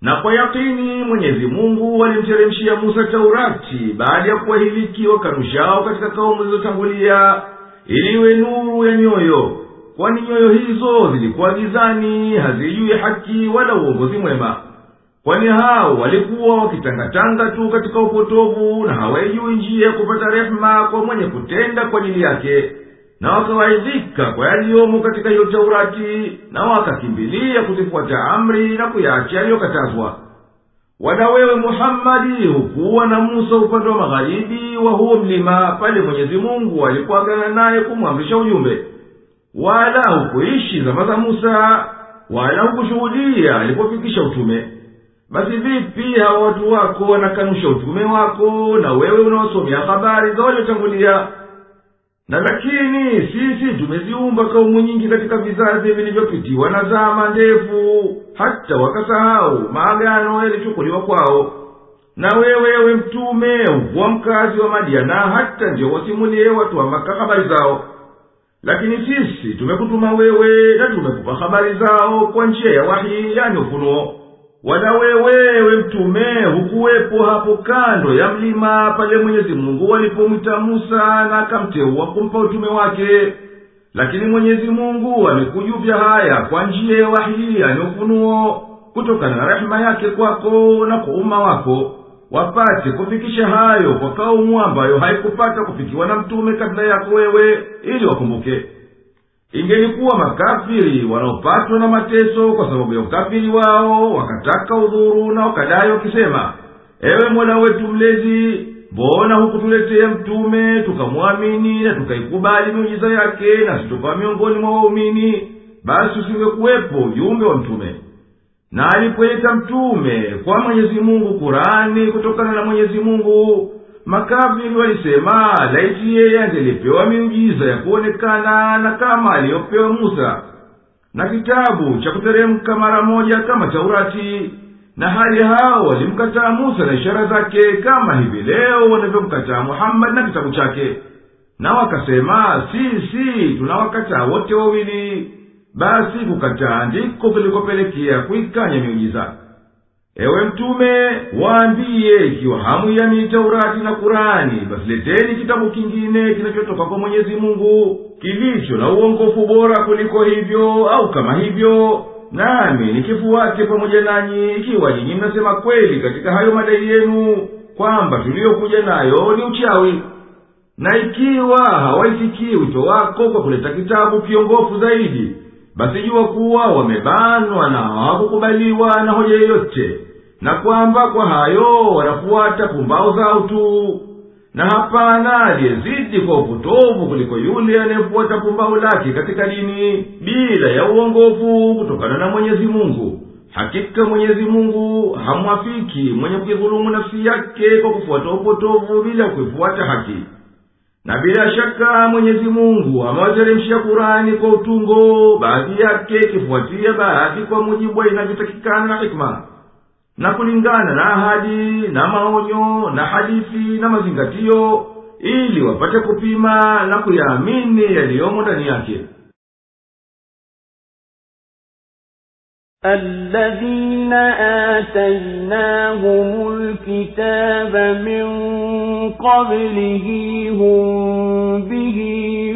na kwa yakini mwenyezi mungu alimteremshia musa taurati baada ya kuwahiliki wakanushao katika kaumu zilizotangulia ili iwe nuru ya nyoyo kwani nyoyo hizo zilikuwa gizani hazijui haki wala uongozi mwema. Kwani hao walikuwa wakitangatanga tu katika upotovu na hawaijui njia ya kupata rehema kwa mwenye kutenda kwa ajili yake na wakawaidhika kwa yaliyomo katika hiyo taurati na wakakimbilia kuzifuata amri na kuyaacha yaliyokatazwa. Wala wewe muhammadi hukuwa na musa upande wa magharibi wa huo mlima pale mwenyezi mungu alikuagana naye kumwamrisha ujumbe. Wala hukuishi zama za musa wala hukushuhudia alipofikisha utume. Basi vipi hawa watu wako wanakanusha utume wako na wewe unawasomea habari za waliotangulia na lakini sisi tumeziumba kaumu nyingi katika vizazi vilivyopitiwa na zama ndefu hata wakasahau maagano yalichukuliwa kwao. Na wewe ewe mtume ukuwa mkazi wa madiana hata ndio wasimulie watu wa maka habari zao. Lakini sisi tumekutuma wewe na tumekupa habari zao kwa njia ya wahi yani ufunuo wala wewe ewe mtume hukuwepo hapo kando ya mlima pale mwenyezi mungu walipomwita musa na akamteua kumpa utume wake. Lakini mwenyezi mungu amekujuvya haya kwa njia ya wahi yani ufunuo kutokana na rehema yake kwako na kwa umma wako. Wapate kufikisha hayo kwa kaumu ambayo haikupata kufikiwa na mtume kabla yako wewe ili wakumbuke ingelikuwa makafiri wanaopatwa na mateso kwa sababu ya ukafiri wao wakataka udhuru na wakadai wakisema ewe mola wetu mlezi mbona hukutuletea mtume tukamwamini na tukaikubali miujiza yake na tukawa miongoni mwa waumini? Basi usingekuwepo ujumbe wa mtume. Na alipoita mtume kwa mwenyezi mungu kurani kutokana na mwenyezi mungu makafiri walisema laiti yeye angelipewa miujiza ya kuonekana na kama aliyopewa musa na kitabu cha kuteremka mara moja kama taurati na hali hao walimkataa musa na ishara zake kama hivi leo wanavyomkataa muhammadi na kitabu chake. Na wakasema sisi tunawakataa wote wawili. Basi kukataa ndiko kulikopelekea kuikanya miujiza ewe mtume waambiye ikiwa hamuiamini taurati na kurani basi leteni kitabu kingine kinachotoka kwa mwenyezi mungu kilicho na uongofu bora kuliko hivyo au kama hivyo nami nikifuate pamoja nanyi ikiwa nyinyi mnasema kweli katika hayo madai yenu kwamba tuliyokuja nayo ni uchawi. Na ikiwa hawaisikii wito wako kwa kuleta kitabu kiongofu zaidi basi jua kuwa wamebanwa na hawakukubaliwa na hoja yoyote na kwamba kwa hayo wanafuata pumbao zao tu. Na hapana aliyezidi kwa upotovu kuliko yule anayefuata pumbao lake katika dini bila ya uongofu kutokana na mwenyezi mungu. Hakika mwenyezi mungu hamwafiki mwenye kuidhulumu nafsi yake kwa kufuata upotovu bila kuifuata haki. Na bila shaka mwenyezi mungu amewateremshia kurani kwa utungo baadhi yake ikifuatia baadhi kwa mujibu wa inavyotakikana na hikma na kulingana na ahadi na maonyo na hadithi na mazingatio ili wapate kupima na kuyaamini yaliyomo ndani yake الذين آتيناهم الكتاب من قبله هم به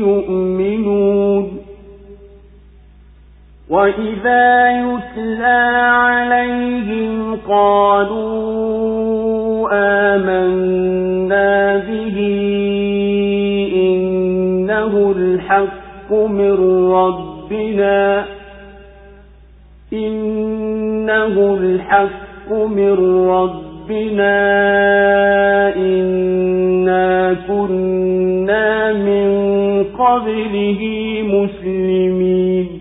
يؤمنون وإذا يتلى عليهم قالوا آمنا به إنه الحق من ربنا إنه الحق من ربنا إنا كنا من قبله مسلمين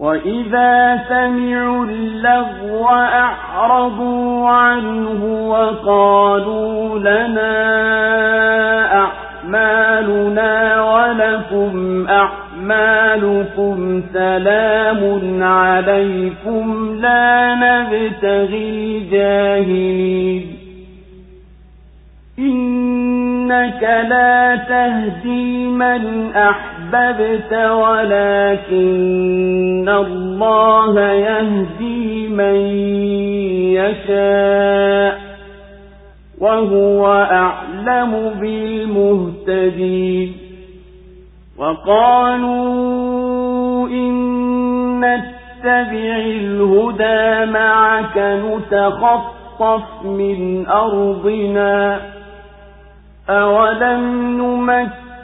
وإذا سمعوا اللغو أعرضوا عنه وقالوا لنا أعمالنا ولكم أعمالكم سلام عليكم لا نبتغي الجاهلين إنك لا تهدي من أحببت ولكن الله يهدي من يشاء وهو أعلم بالمهتدين وقالوا إن نتبع الهدى معك نتخطف من أرضنا أولم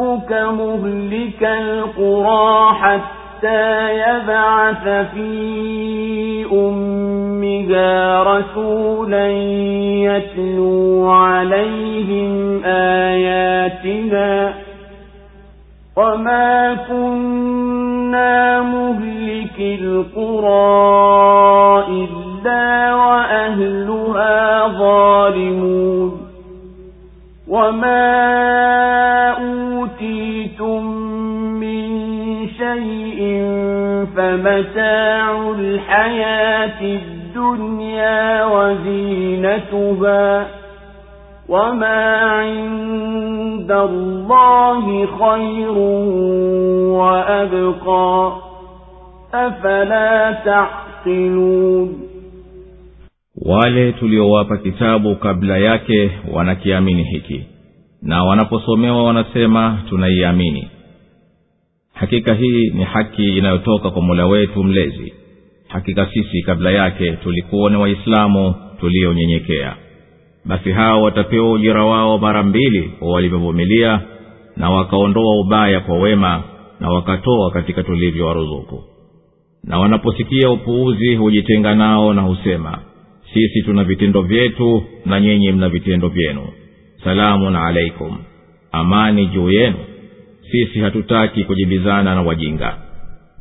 ربك مهلك القرى حتى يبعث في أمها رسولا يتلو عليهم آياتنا وما كنا مهلك القرى إلا وأهلها ظالمون وما أوتيتم من شيء فمتاع الحياة الدنيا وزينتها وما عند الله خير وأبقى أفلا تعقلون wale tuliowapa kitabu kabla yake wanakiamini hiki na wanaposomewa wanasema tunaiamini. Hakika hii ni haki inayotoka kwa mola wetu mlezi. Hakika sisi kabla yake tulikuwa ni waislamu tuliyonyenyekea basi hao watapewa ujira wao mara mbili walivyovumilia na wakaondoa ubaya kwa wema na wakatoa katika tulivyowaruzuku na wanaposikia upuuzi hujitenga nao na husema sisi tuna vitendo vyetu na nyinyi mna vitendo vyenu salamun alaikum. Amani juu yenu. Sisi hatutaki kujibizana na wajinga.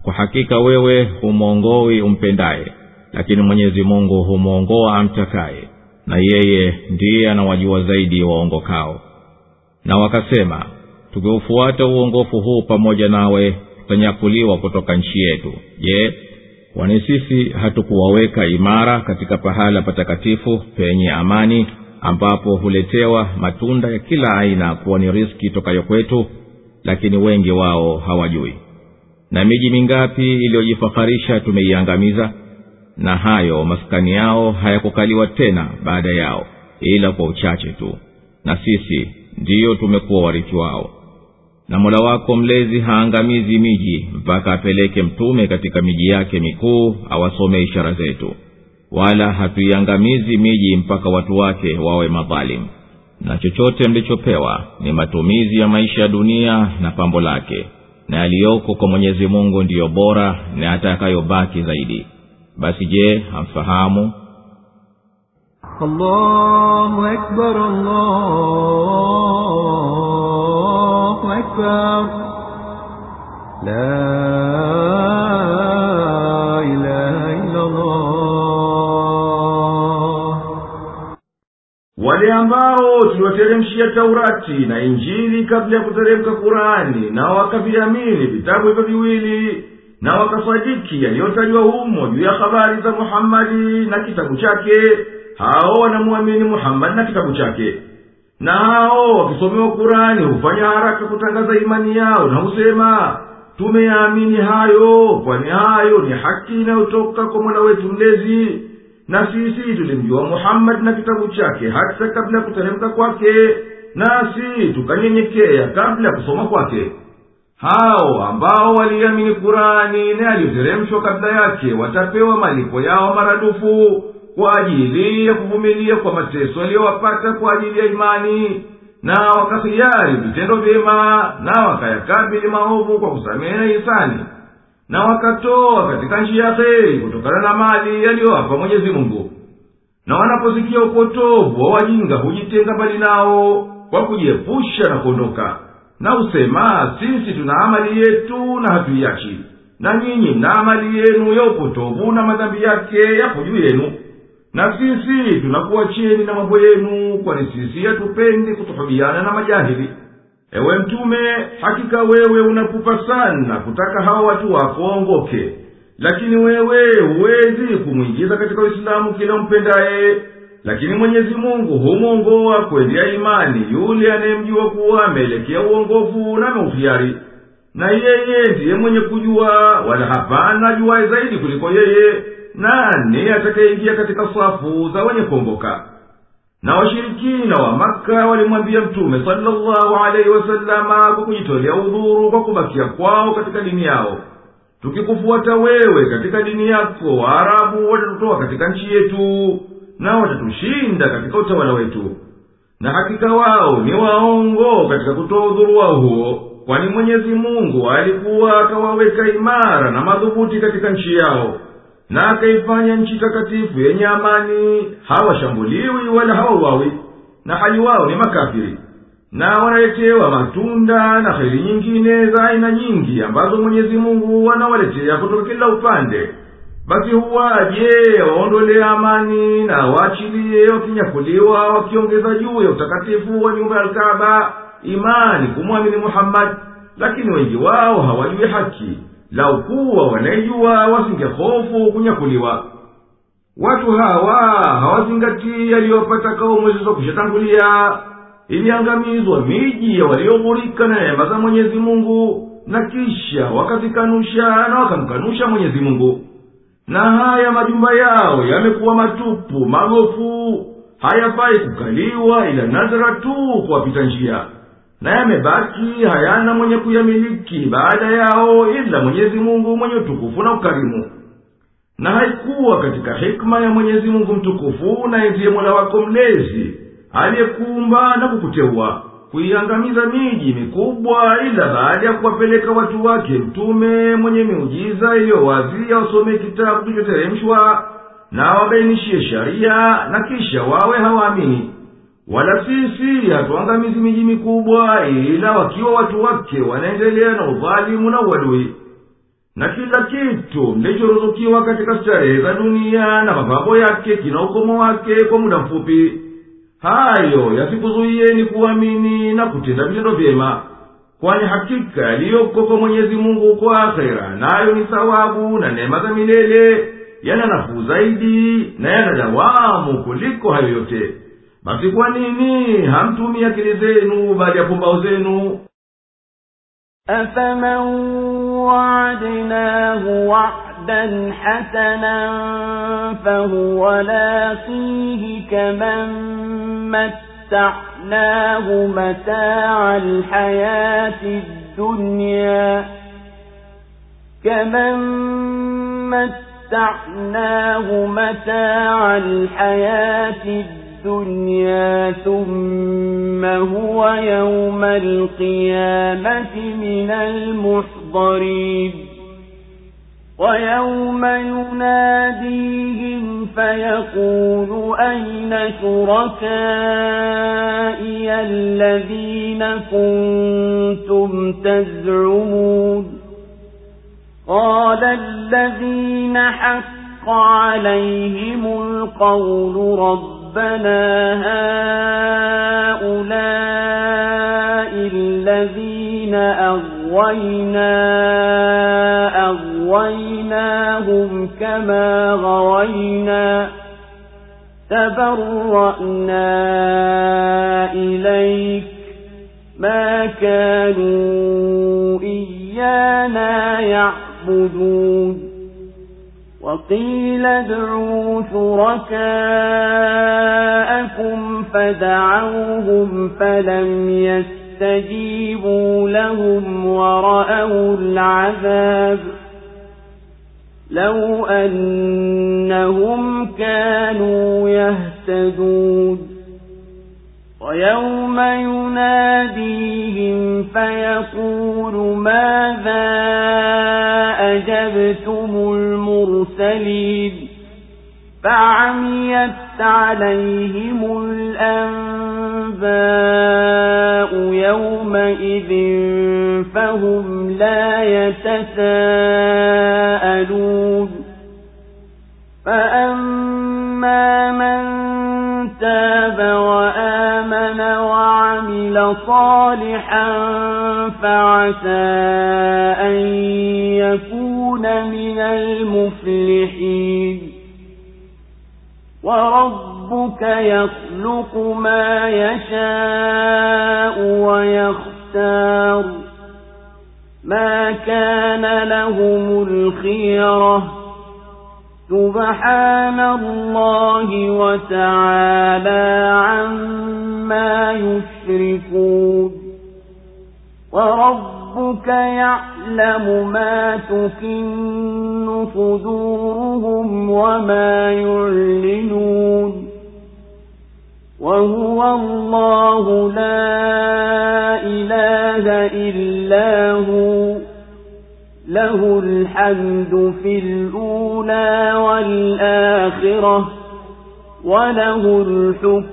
Kwa hakika wewe humwongoi umpendaye lakini mwenyezi mungu humwongoa amtakaye na yeye ndiye anawajua zaidi waongokao. Na wakasema tukiufuata uongofu huu pamoja nawe tutanyakuliwa kutoka nchi yetu. Je kwani sisi hatukuwaweka imara katika pahala patakatifu penye amani ambapo huletewa matunda ya kila aina kuwa ni riski tokayo kwetu lakini wengi wao hawajui. Na miji mingapi iliyojifaharisha tumeiangamiza na hayo maskani yao hayakukaliwa tena baada yao ila kwa uchache tu. Na sisi ndiyo tumekuwa warithi wao. Na mola wako mlezi haangamizi miji mpaka apeleke mtume katika miji yake mikuu awasome ishara zetu wala hatuiangamizi miji mpaka watu wake wawe madhalimu na chochote mlichopewa ni matumizi ya maisha ya dunia na pambo lake na yaliyoko kwa mwenyezi mungu ndiyo bora na yatakayobaki zaidi. Basi je hamfahamu. La wale ambao tuliwateremshia taurati na injili kabla ya kuteremka kurani na wakaviamini vitabu hivyo viwili na wakasadiki yaliyotajwa humo juu ya habari za muhammadi na kitabu chake. Hao wanamwamini muhammadi na kitabu chake. Na hao wakisomewa kurani hufanya haraka kutangaza imani yao na husema tumeyaamini hayo kwani hayo ni haki inayotoka kwa mola wetu mlezi na sisi tulimjua muhammadi na kitabu chake hata kabla ya kuteremka kwake. Nasi tukanyenyekea kabla ya kusoma kwake. Hao ambao waliamini kurani na yaliyoteremshwa kabla yake watapewa malipo yao maradufu kwa ajili ya kuvumilia kwa mateso yaliyowapata kwa ajili ya imani na wakahiari vitendo vyema na wakayakabili maovu kwa kusamehe na hisani na wakatoa katika njia ya heri kutokana na mali yaliyowapa mwenyezi mungu. Na wanaposikia upotovu wa wajinga hujitenga mbali nao kwa kujiepusha na kuondoka. Na husema sisi tuna amali yetu na hatuiachi. Na nyinyi mna amali yenu ya upotovu na madhambi yake yapo juu yenu. Na sisi tunakuacheni na mambo yenu kwani sisi hatupendi kutofabiana na majahili ewe mtume hakika wewe unapupa sana kutaka hawa watu wako waongoke lakini wewe huwezi kumwingiza katika uislamu kila mpendaye. Lakini mwenyezi mungu humwongoa kwendea imani yule anayemjua kuwa ameelekea uongofu na ameuhiari na yeye ndiye mwenye kujua wala hapana ajuwaye zaidi kuliko yeye nani atakayeingia katika safu za wenye kuongoka na washirikina wa maka walimwambia mtume salllahu alaihi wasalama kwa kujitolea udhuru kwa kubakia kwao katika dini yao. Tukikufuata wewe katika dini yako waarabu watatutoa katika nchi yetu na watatushinda katika utawala wetu. Na hakika wao ni waongo katika kutoa udhuru wao huo kwani mwenyezi mungu alikuwa akawaweka imara na madhubuti katika nchi yao na akaifanya nchi takatifu yenye amani. Hawashambuliwi wala hawauawi na hali wao ni makafiri na wanaletewa matunda na heri nyingine za aina nyingi ambazo mwenyezi mungu wanawaletea kutoka kila upande. Basi huwaje waondolee amani na waachilie wakinyakuliwa wakiongeza juu ya utakatifu wa nyumba ya alkaba imani kumwamini muhammadi lakini wengi wao hawajui haki lau kuwa wanaijua wasingehofu kunyakuliwa. Watu hawa hawazingatii yaliyopata kaumu zilizokwishatangulia iliangamizwa miji ya walioghurika na neema za mwenyezi mungu na kisha wakazikanusha na wakamkanusha mwenyezi mungu. Na haya majumba yao yamekuwa matupu magofu hayafai kukaliwa ila nadhara tu kuwapita njia na yamebaki hayana mwenye kuyamiliki baada yao ila mwenyezi mungu mwenye utukufu na ukarimu. Na haikuwa katika hikma ya mwenyezi mungu mtukufu na ndiye mola wako mlezi aliyekuumba na kukuteua kuiangamiza miji mikubwa ila baada ya kuwapeleka watu wake mtume mwenye miujiza iliyo wazi wasomee kitabu kilichoteremshwa na wabainishie sharia na kisha wawe hawaamini wala sisi hatuangamizi miji mikubwa ila wakiwa watu wake wanaendelea na udhalimu na uadui. Na kila kitu mlichoruzukiwa katika starehe za dunia na mapambo yake kina ukomo wake kwa muda mfupi. Hayo yasikuzuiyeni kuamini na kutenda vitendo vyema kwani hakika yaliyoko kwa mwenyezi mungu kwa akhera nayo ni thawabu na neema za milele yana nafuu zaidi na yana dawamu kuliko hayo yote basi kwa nini? Hamtumii akili zenu baada ya pumbao zenu. أفمن وعدناه وعدا حسنا فهو لاقيه كمن متعناه متاع الحياة الدنيا كمن متعناه متاع الحياة الدنيا ثم هو يوم القيامة من المحضرين. ويوم يناديهم فيقول أين شركائي الذين كنتم تزعمون؟ قال الذين حق عليهم القول ربنا هؤلاء الذين أغوينا أغويناهم كما غوينا تبرأنا إليك ما كانوا إيانا يعبدون وقيل ادعوا شركاءكم فدعوهم فلم يستجيبوا لهم ورأوا العذاب لو أنهم كانوا يهتدون ويوم يناديهم فيقول ماذا أجبتم المرسلين فعميت عليهم الأنباء يومئذ فهم لا يتساءلون. فأما صالحا فعسى أن يكون من المفلحين وربك يخلق ما يشاء ويختار ما كان لهم الخيرة سبحان الله وتعالى عما يشركون. وربك يعلم ما تكن صدورهم وما يعلنون. وهو الله لا إله إلا هو. له الحمد في الأولى والآخرة وله الحكم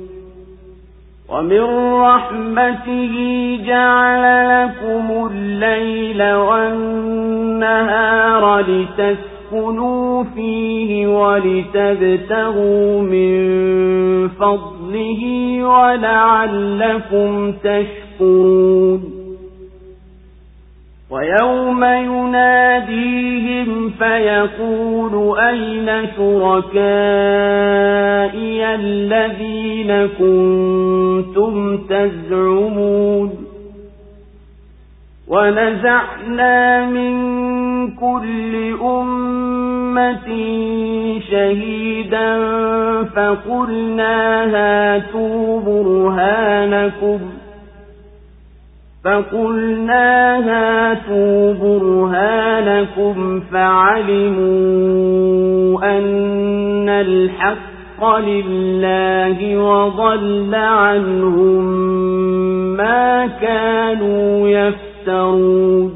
ومن رحمته جعل لكم الليل والنهار لتسكنوا فيه ولتبتغوا من فضله ولعلكم تشكرون. ويوم يناديهم فيقول أين شركائي الذين كنتم تزعمون ونزعنا من كل أمة شهيدا فقلنا هاتوا برهانكم فقلنا هاتوا برهانكم فعلموا أن الحق لله وضل عنهم ما كانوا يفترون.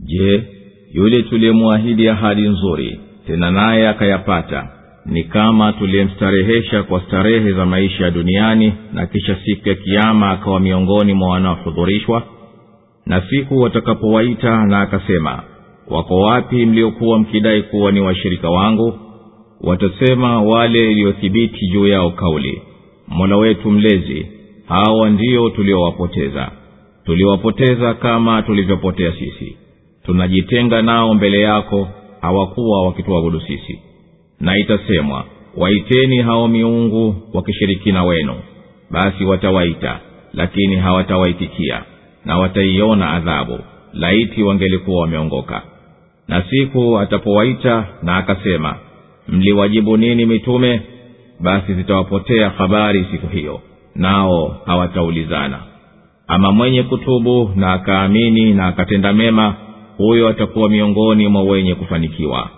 Je yule tuliyemwahidi ahadi nzuri tena naye akayapata. Ni kama tuliyemstarehesha kwa starehe za maisha ya duniani na kisha siku ya kiama akawa miongoni mwa wanaohudhurishwa. Na siku watakapowaita na akasema wako wapi mliokuwa mkidai kuwa ni washirika wangu? Watasema wale iliyothibiti juu yao kauli mola wetu mlezi hawa ndio tuliowapoteza. Tuliwapoteza kama tulivyopotea sisi. Tunajitenga nao mbele yako hawakuwa wakituabudu sisi na itasemwa waiteni hao miungu wakishirikina wenu. Basi watawaita lakini hawatawaitikia na wataiona adhabu. Laiti wangelikuwa wameongoka. Na siku atapowaita na akasema mliwajibu nini mitume? Basi zitawapotea habari siku hiyo nao hawataulizana. Ama mwenye kutubu na akaamini na akatenda mema huyo atakuwa miongoni mwa wenye kufanikiwa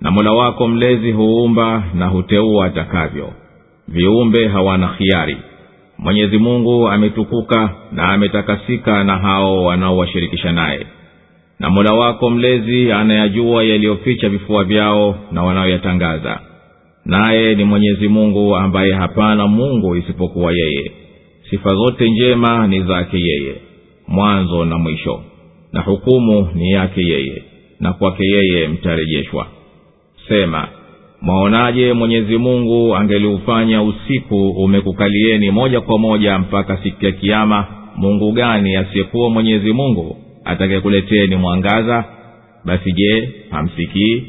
na mola wako mlezi huumba na huteua atakavyo. Viumbe hawana khiari. Mwenyezi mungu ametukuka na ametakasika na hao wanaowashirikisha naye. Na mola wako mlezi anayajua yaliyoficha vifua vyao na wanaoyatangaza. Naye ni mwenyezi mungu ambaye hapana mungu isipokuwa yeye. Sifa zote njema ni zake yeye. Mwanzo na mwisho. Na hukumu ni yake yeye. Na kwake yeye mtarejeshwa sema mwaonaje mwenyezi mungu angeliufanya usiku umekukalieni moja kwa moja mpaka siku ya kiama mungu gani asiyekuwa mwenyezi mungu atakayekuleteni mwangaza? Basi je hamsikii?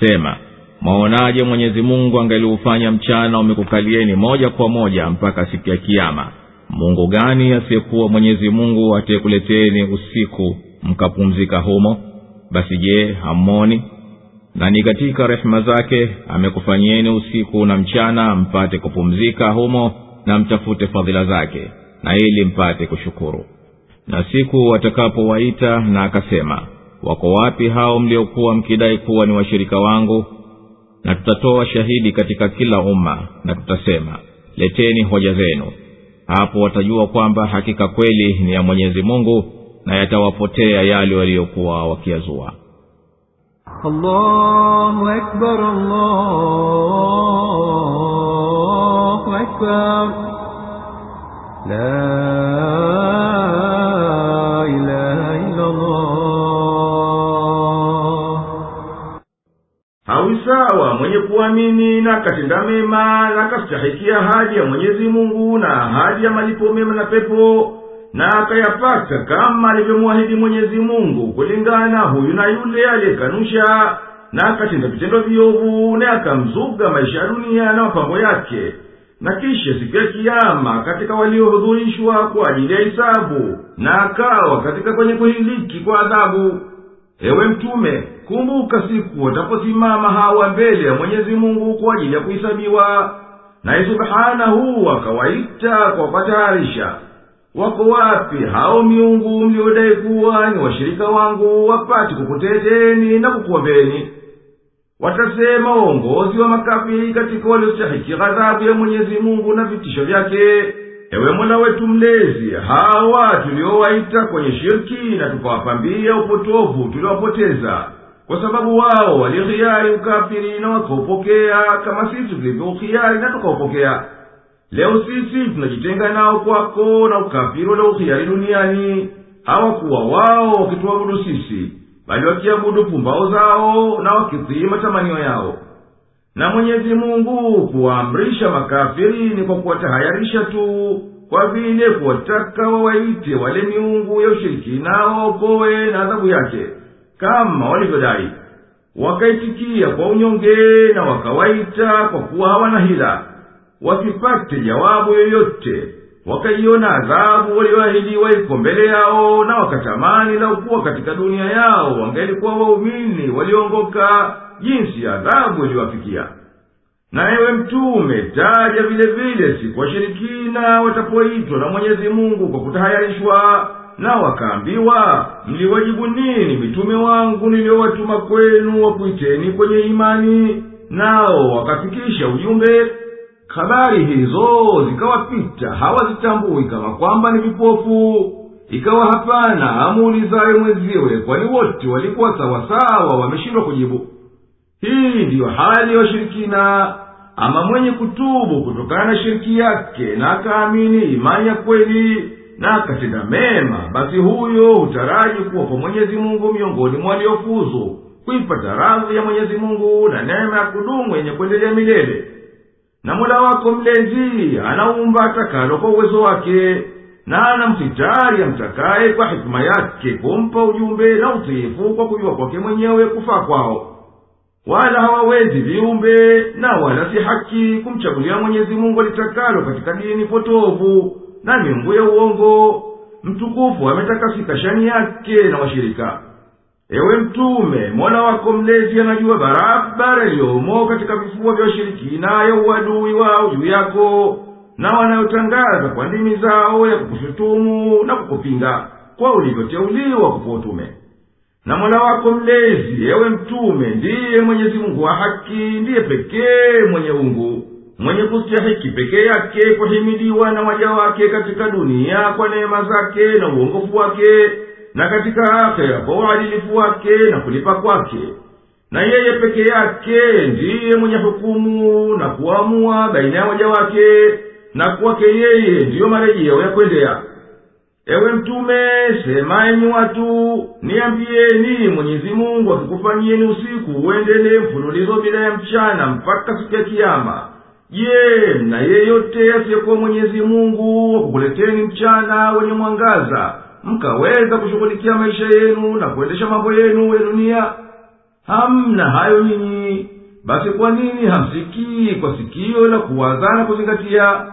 Sema mwaonaje mwenyezi mungu angeliufanya mchana umekukalieni moja kwa moja mpaka siku ya kiama mungu gani asiyekuwa mwenyezi mungu atayekuleteni usiku mkapumzika humo? Basi je hammoni na ni katika rehema zake amekufanyieni usiku na mchana mpate kupumzika humo na mtafute fadhila zake na ili mpate kushukuru. Na siku watakapowaita na akasema wako wapi hao mliokuwa mkidai kuwa ni washirika wangu? Na tutatoa shahidi katika kila umma na tutasema leteni hoja zenu. Hapo watajua kwamba hakika kweli ni ya mwenyezi mungu na yatawapotea yale waliyokuwa wakiyazua الله أكبر الله أكبر لا إله إلا الله hawi sawa mwenye kuamini na akatenda mema na akastahikia ahadi ya mwenyezi mungu na ahadi ya malipo mema na pepo na akayapata kama alivyomwahidi mwenyezi mungu kulingana huyu na yule aliyekanusha na akatenda vitendo viovu na akamzuga maisha ya dunia na mapango yake. Na kisha siku ya kiama katika waliohudhurishwa kwa ajili ya hisabu na akawa katika kwenye kuhiliki kwa adhabu. Ewe mtume kumbuka siku wataposimama hawa mbele ya mwenyezi mungu kwa ajili ya kuhisabiwa naye subhanahu akawaita kwa kuwatayarisha wako wapi? Hao miungu mliodai kuwa ni washirika wangu wapati kukuteteni na kukuombeni. Watasema uongozi wa makafiri katika waliostahiki ghadhabu ya mwenyezi mungu na vitisho vyake. Ewe mola wetu mlezi hawa tuliowaita kwenye shirki na tukawapambia upotovu tuliwapoteza kwa sababu wao walihiari ukafiri na wakaupokea kama sisi tulivyouhiari na tukaupokea leo sisi tunajitenga nao kwako na ukafiri uhiyari duniani. Hawakuwa wao wakituabudu sisi bali wakiabudu pumbao zao na wakitii matamanio yao. Na mwenyezi mungu kuwaamrisha makafiri ni kwa kuwatahayarisha tu kwa vile kuwataka wawaite wale miungu ya ushirikina waokowe na adhabu yake kama walivyodai. Wakaitikia kwa unyonge na wakawaita kwa kuwa hawana hila wasipate jawabu yoyote. Wakaiona adhabu walioahidiwa iko mbele yao na wakatamani laukuwa katika dunia yao wangelikuwa waumini waliongoka jinsi adhabu iliwafikia na mtume taja vile vile siku washirikina watapoitwa na mwenyezi mungu kwa kutahayarishwa na wakaambiwa mliwajibu nini mitume wangu niliyowatuma kwenu wakuiteni kwenye imani? Nao wakafikisha ujumbe habari hizo zikawapita hawazitambui kama kwamba ni vipofu. Ikawa hapana amuulizaye mwenziwe kwani wote walikuwa sawasawa wameshindwa kujibu. Hii ndiyo hali ya washirikina. Ama mwenye kutubu kutokana na shiriki yake na akaamini imani ya kweli na akatenda mema basi huyo hutaraji kuwa kwa mwenyezi mungu miongoni mwa waliofuzu kuipata radhi ya mwenyezi mungu na neema ya kudumu yenye kuendelea milele na mola wako mlezi anaumba atakalo kwa uwezo wake na anamsitari amtakaye kwa hikima yake kumpa ujumbe na utiifu kwa kujua kwake mwenyewe kufaa kwao. Wala hawawezi viumbe na wala si haki kumchagulia mwenyezi mungu alitakalo katika dini potovu na miungu ya uongo. Mtukufu ametakasika shani yake na washirika ewe mtume mola wako mlezi anajua barabara iliyomo katika vifua vya washirikina ya uadui wao juu yako na wanayotangaza kwa ndimi zao ya kukushutumu na kukupinga kwa ulivyoteuliwa kupa utume. Na mola wako mlezi ewe mtume ndiye mwenyezi mungu wa haki ndiye pekee mwenye ungu mwenye kustahiki pekee yake kuhimidiwa na waja wake katika dunia kwa neema zake na uongofu wake na katika akhera kwa uadilifu wake na kulipa kwake. Na yeye peke yake ndiye mwenye hukumu na kuamua baina ya waja wake na kwake yeye ndiyo marejeo ya kwendea ewe mtume sema enyi watu niambieni mwenyezi mungu akikufanyieni usiku uendele mfululizo bila ya mchana mpaka siku ya kiyama. Je na yeyote asiyekuwa mwenyezi mungu mchana wenye mwangaza mkaweza kushughulikia maisha yenu na kuendesha mambo yenu ya dunia. Hamna hayo nyinyi. Basi kwa nini hamsikii kwa sikio la kuwazana kuzingatia?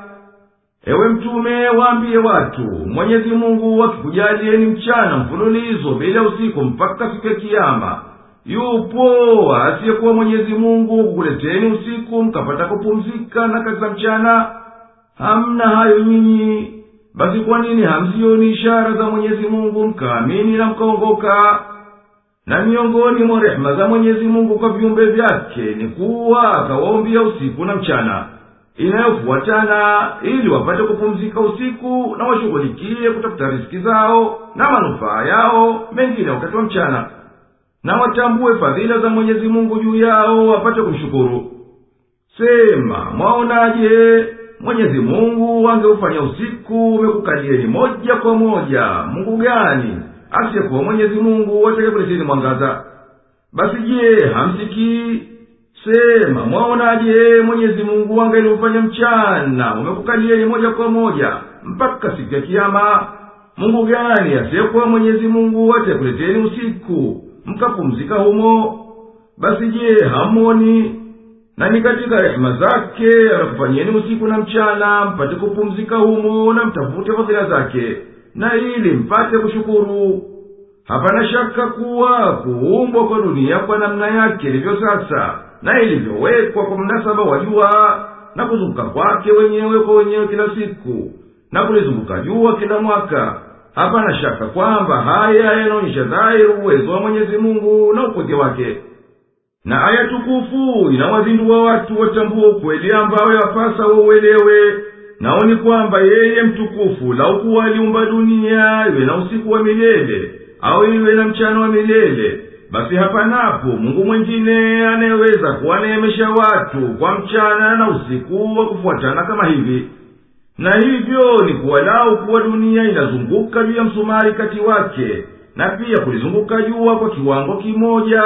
Ewe mtume waambiye watu mwenyezi mungu akikujalieni mchana mfululizo bila usiku mpaka siku ya kiyama yupo asiyekuwa mwenyezi mungu kukuleteni usiku mkapata kupumzika na kazi za mchana. Hamna hayo nyinyi basi kwa nini hamzioni ishara za mwenyezi mungu mkaamini na mkaongoka? Na miongoni mwa rehema za mwenyezi mungu kwa viumbe vyake ni kuwa akawaombia usiku na mchana inayofuatana ili wapate kupumzika usiku na washughulikie kutafuta riski zao na manufaa yao mengine wakati wa mchana na watambue fadhila za mwenyezi mungu juu yao wapate kumshukuru. Sema mwaonaje mwenyezi mungu angeufanya usiku umekukalieni moja kwa moja. Mungu gani? Asiyekuwa mwenyezi mungu atakakuleteni mwangaza. Basi je hamsikii? Sema mwaonaje? Mwenyezi mungu angeliufanya mchana umekukalieni moja kwa moja mpaka siku ya kiama mungu gani asiyekuwa mwenyezi mungu atakuleteni usiku? Mkapumzika humo. Basi je hamoni na ni katika rehema zake anakufanyeni usiku na mchana mpate kupumzika humo na mtafute fadhila zake na ili mpate kushukuru. Hapana shaka kuwa kuumbwa kwa dunia kwa namna yake ilivyo sasa na ilivyowekwa kwa mnasaba wa jua na kuzunguka kwake wenyewe kwa wenyewe kila siku na kulizunguka jua kila mwaka. Hapana shaka kwamba haya yanaonyesha dhahiri uwezo wa mwenyezi mungu na ukweke wake na aya tukufu inawazindua watu watambua ukweli ambao yapasa wauelewe. Nao ni kwamba yeye mtukufu laukuwa aliumba dunia iwe na usiku wa milele au iwe na mchana wa milele basi hapanapo mungu mwengine anayeweza kuwaneemesha watu kwa mchana na usiku wa kufuatana kama hivi. Na hivyo ni kuwalau kuwa dunia inazunguka juu ya msumari kati wake na pia kulizunguka jua kwa kiwango kimoja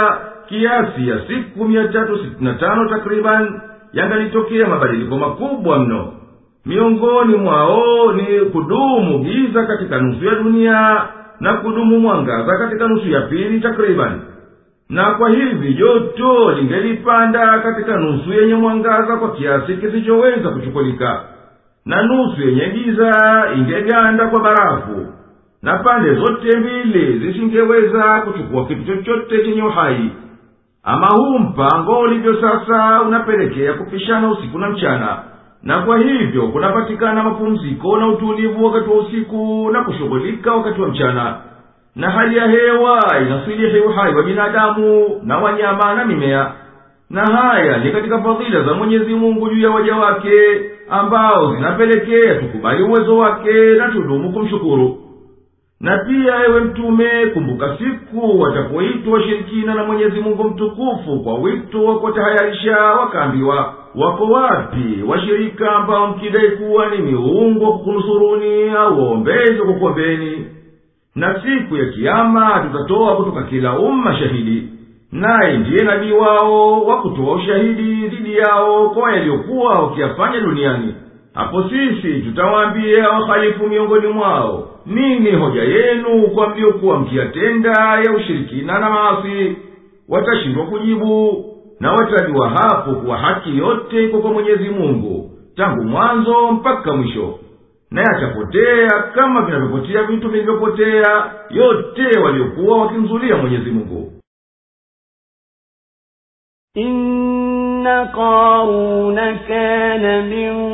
kiasi ya siku mia tatu sitini na tano takriban yangalitokea mabadiliko makubwa mno. Miongoni mwao ni kudumu giza katika nusu ya dunia na kudumu mwangaza katika nusu ya pili takriban. Na kwa hivi joto lingelipanda katika nusu yenye mwangaza kwa kiasi kisichoweza kuchukulika na nusu yenye giza ingeganda kwa barafu na pande zote mbili zisingeweza kuchukua kitu chochote chenye uhai ama huu mpango ulivyo sasa unapelekea kupishana usiku na mchana. Na kwa hivyo kunapatikana mapumziko na utulivu wakati wa usiku na kushughulika wakati wa mchana. Na hali ya hewa inasilihi uhai wa binadamu na wanyama na mimea. Na haya ni katika fadhila za mwenyezi mungu juu ya waja wake ambao zinapelekea tukubali uwezo wake na tudumu kumshukuru na pia ewe mtume kumbuka siku watapoitwa washirikina na mwenyezi mungu mtukufu kwa wito wa kuwatahayarisha wakaambiwa wako wapi washirika ambao mkidai kuwa ni miungu kukunusuruni au waombezi wa kukuombeni? Na siku ya kiama tutatoa kutoka kila umma shahidi naye ndiye nabii wao wa kutoa ushahidi dhidi yao kwa yaliyokuwa wakiyafanya duniani hapo sisi tutawaambia wahalifu miongoni mwao nini hoja yenu kwa mliokuwa mkiyatenda ya ushirikina na maasi watashindwa kujibu na watajua hapo kuwa haki yote iko kwa mwenyezi mungu tangu mwanzo mpaka mwisho na yatapotea kama vinavyopotea vitu vilivyopotea yote waliokuwa wakimzulia mwenyezi mungu إن قارون كان من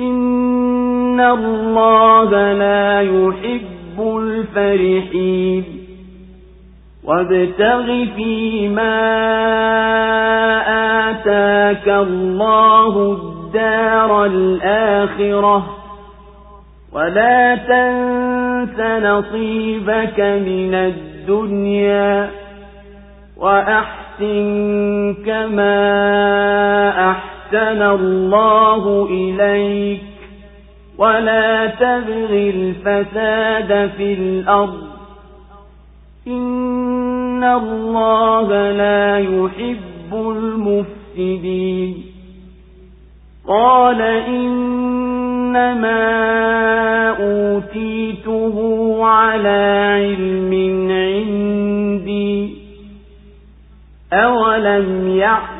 إن الله لا يحب الفرحين وابتغ فيما آتاك الله الدار الآخرة ولا تنس نصيبك من الدنيا وأحسن كما أحسن الله إليك ولا تبغ الفساد في الأرض. إن الله لا يحب المفسدين. قال إنما أوتيته على علم عندي. أولم يعلم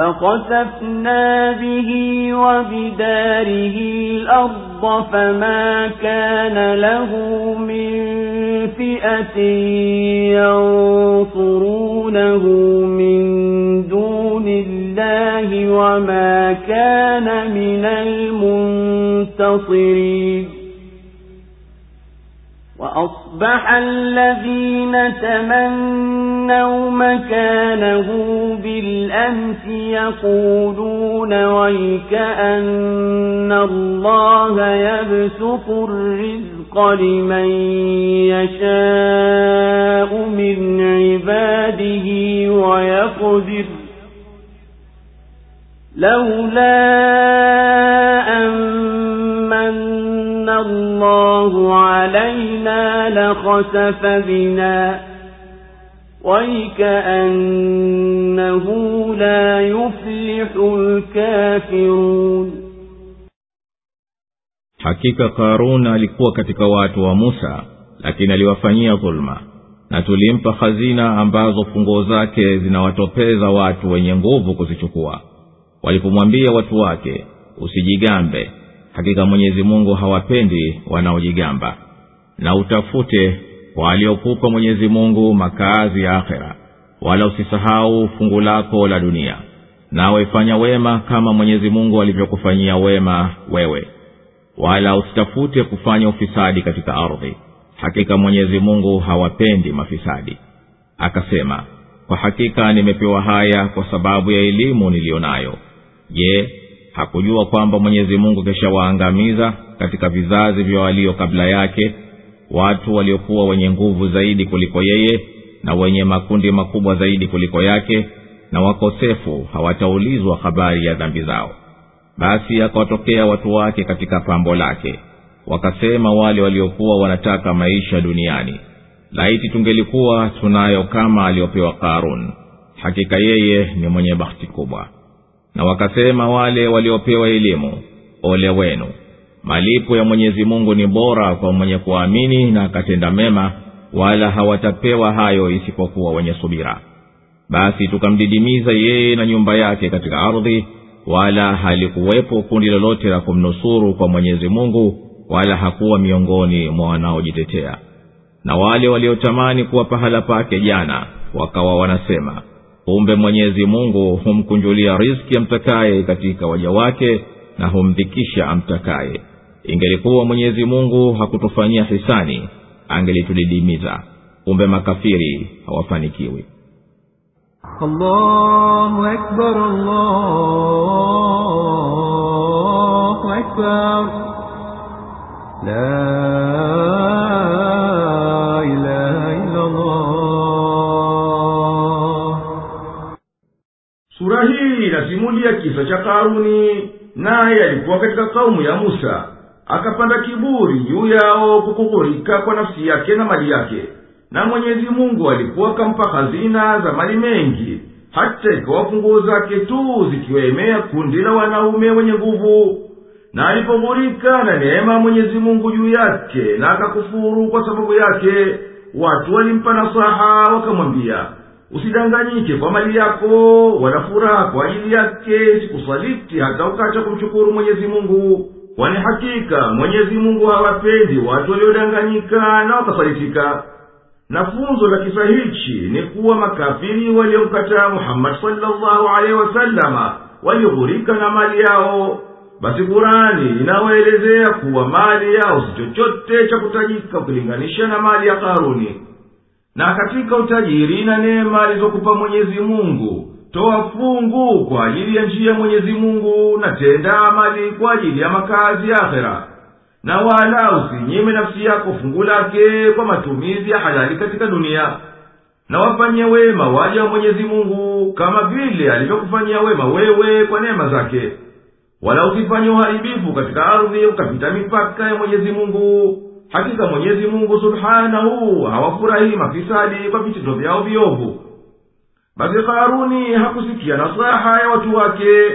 فخسفنا به وبداره الأرض فما كان له من فئة ينصرونه من دون الله وما كان من المنتصرين وأصبح الذين تمنوا مكانه بالأمس يقولون ويكأن الله يبسط الرزق لمن يشاء من عباده ويقدر لولا أمن الله علينا لخسف بنا ويكأنه لا يفلح الكافرون hakika karun alikuwa katika watu wa musa lakini aliwafanyia dhuluma na tulimpa hazina ambazo funguo zake zinawatopeza watu wenye nguvu kuzichukua walipomwambia watu wake usijigambe hakika mwenyezi mungu hawapendi wanaojigamba na utafute kwa aliyokupa mwenyezi mungu makazi ya akhera wala usisahau fungu lako la dunia. Nawe fanya wema kama mwenyezi mungu alivyokufanyia wema wewe wala usitafute kufanya ufisadi katika ardhi. Hakika mwenyezi mungu hawapendi mafisadi. Akasema kwa hakika nimepewa haya kwa sababu ya elimu niliyo nayo je hakujua kwamba mwenyezi mungu kishawaangamiza katika vizazi vya walio kabla yake watu waliokuwa wenye nguvu zaidi kuliko yeye na wenye makundi makubwa zaidi kuliko yake na wakosefu hawataulizwa habari ya dhambi zao? Basi akawatokea watu wake katika pambo lake wakasema wale waliokuwa wanataka maisha duniani laiti tungelikuwa tunayo kama aliyopewa karun hakika yeye ni mwenye bahati kubwa na wakasema wale waliopewa elimu ole wenu. Malipo ya mwenyezi mungu ni bora kwa mwenye kuamini na akatenda mema wala hawatapewa hayo isipokuwa wenye subira. Basi tukamdidimiza yeye na nyumba yake katika ardhi wala halikuwepo kundi lolote la kumnusuru kwa mwenyezi mungu wala hakuwa miongoni mwa wanaojitetea. Na wale waliotamani kuwa pahala pake jana wakawa wanasema kumbe mwenyezi mungu humkunjulia riski amtakaye katika waja wake na humdhikisha amtakaye. Ingelikuwa mwenyezi mungu hakutufanyia hisani angelitudidimiza. Kumbe makafiri hawafanikiwi. Allahu akbar, allahu akbar. La inasimulia kisa cha karuni naye alikuwa katika kaumu ya musa. Akapanda kiburi juu yao kukukurika kwa nafsi yake na mali yake. Na mwenyezi mungu alikuwa akampa hazina za mali mengi. Hata ikawa funguo zake tu zikiwaemea kundi la wanaume wenye nguvu. Na alipoghurika na neema mwenyezi mungu juu yake na akakufuru kwa sababu yake watu walimpa nasaha wakamwambia usidanganyike kwa mali yako wala furaha kwa ajili yake sikusaliti hata ukacha kumshukuru mwenyezi mungu. Kwani hakika mwenyezi mungu hawapendi watu waliodanganyika na wakasalitika na funzo la kisa hichi ni kuwa makafiri waliomkataa muhammadi salllahu alehi wasalama walighurika na mali yao. Basi kurani inawaelezea kuwa mali yao si chochote cha kutajika ukilinganisha na mali ya karuni na katika utajiri na neema alizokupa mwenyezi mungu toa fungu kwa ajili ya njia mwenyezi mungu na tenda amali kwa ajili ya makazi ya akhera. Na wala usinyime nafsi yako fungu lake kwa matumizi ya halali katika dunia. Na wafanyie wema waja wa mwenyezi mungu kama vile alivyokufanyia wema wewe kwa neema zake. Wala usifanye uharibifu katika ardhi ukapita mipaka ya mwenyezi mungu hakika mwenyezi mungu subhanahu hawafurahii mafisadi kwa vitendo vyao viovu. Basi karuni hakusikia nasaha ya watu wake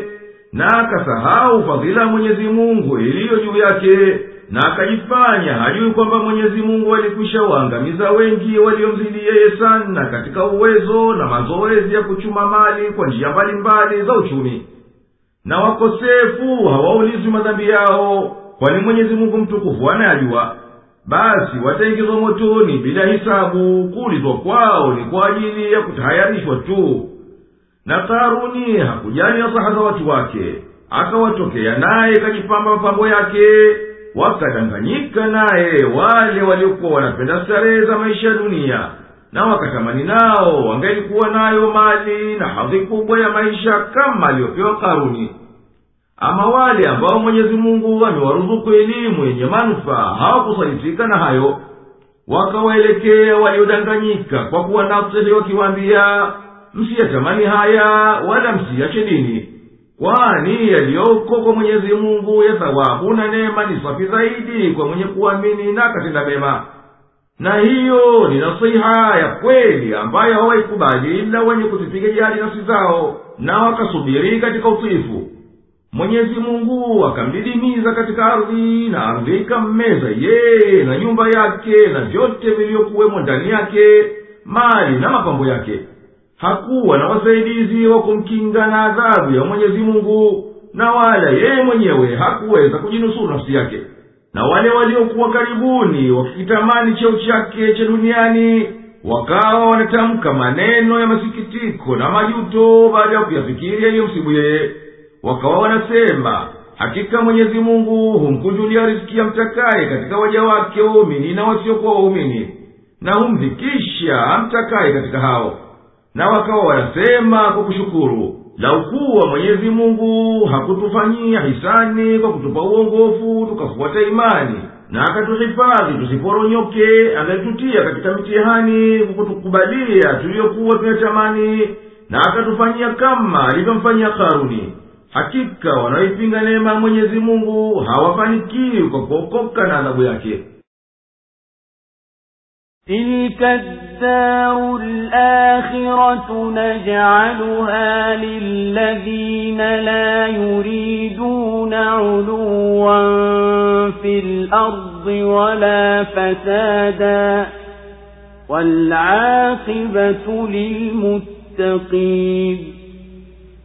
na akasahau fadhila ya mwenyezi mungu iliyo juu yake na akajifanya hajui kwamba mwenyezi mungu alikwisha waangamiza wengi waliomzidi yeye sana katika uwezo na mazoezi ya kuchuma mali kwa njia mbalimbali za uchumi. Na wakosefu hawaulizwi madhambi yao kwani mwenyezi mungu mtukufu anayajua basi wataingizwa motoni bila hisabu kuulizwa kwao ni kwa ajili ya kutahayarishwa tu. Na karuni hakujali nasaha za watu wake akawatokea naye kajipamba mapambo yake wakadanganyika naye wale waliokuwa wanapenda starehe za maisha ya dunia na wakatamani nao wangelikuwa nayo mali na hadhi kubwa ya maisha kama aliyopewa karuni ama wale ambao mwenyezi mungu amewaruzuku elimu yenye manufaa hawakusalitika na hayo. Wakawaelekea waliodanganyika kwa kuwa nafsihi wakiwaambia msiyatamani haya wala msiyache dini kwani yaliyoko kwa mwenyezi mungu ya thawabu na neema ni safi zaidi kwa mwenye kuamini na katenda mema. Na hiyo ni nasiha ya kweli ambayo hawaikubali ila wenye kuzipiga jali nafsi zao na wakasubiri katika utiifu mwenyezi mungu akamdidimiza katika ardhi na ardhi ikammeza yeye na nyumba yake na vyote vilivyokuwemo ndani yake mali na mapambo yake. Hakuwa na wasaidizi wa kumkinga na adhabu ya mwenyezi mungu na wala yeye mwenyewe hakuweza kujinusuru nafsi yake. Na wale waliokuwa karibuni wakikitamani cheo chake cha duniani wakawa wanatamka maneno ya masikitiko na majuto baada ya kuyafikiri yaliyomsibu yeye wakawa wanasema hakika mwenyezi mungu humkunjulia riziki ya mtakaye katika waja wake waumini na wasiokuwa waumini na humdhikisha amtakaye katika hao. Na wakawa wanasema kwa kushukuru laukuwa mwenyezi mungu hakutufanyia hisani kwa kutupa uongofu tukafuata imani na akatuhifadhi tusiporonyoke angalitutia katika mitihani kwa kutukubalia tuliyokuwa tunatamani na akatufanyia kama alivyomfanyia karuni hakika wanaoipinga neema ya mwenyezi mungu hawafanikiwi kwa kuokoka na adhabu yake تلك الدار الآخرة نجعلها للذين لا يريدون علوا في الأرض ولا فسادا والعاقبة للمتقين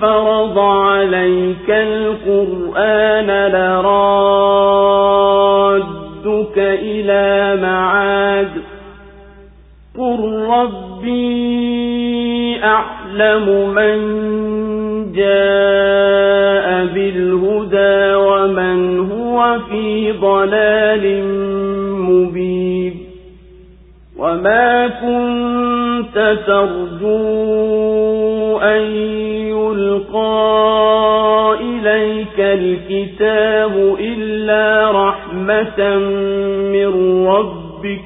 فرض عليك القرآن لرادك إلى معاد. قل ربي أعلم من جاء بالهدى ومن هو في ضلال مبين. وما كنت ترجو أن يلقى إليك الكتاب إلا رحمة من ربك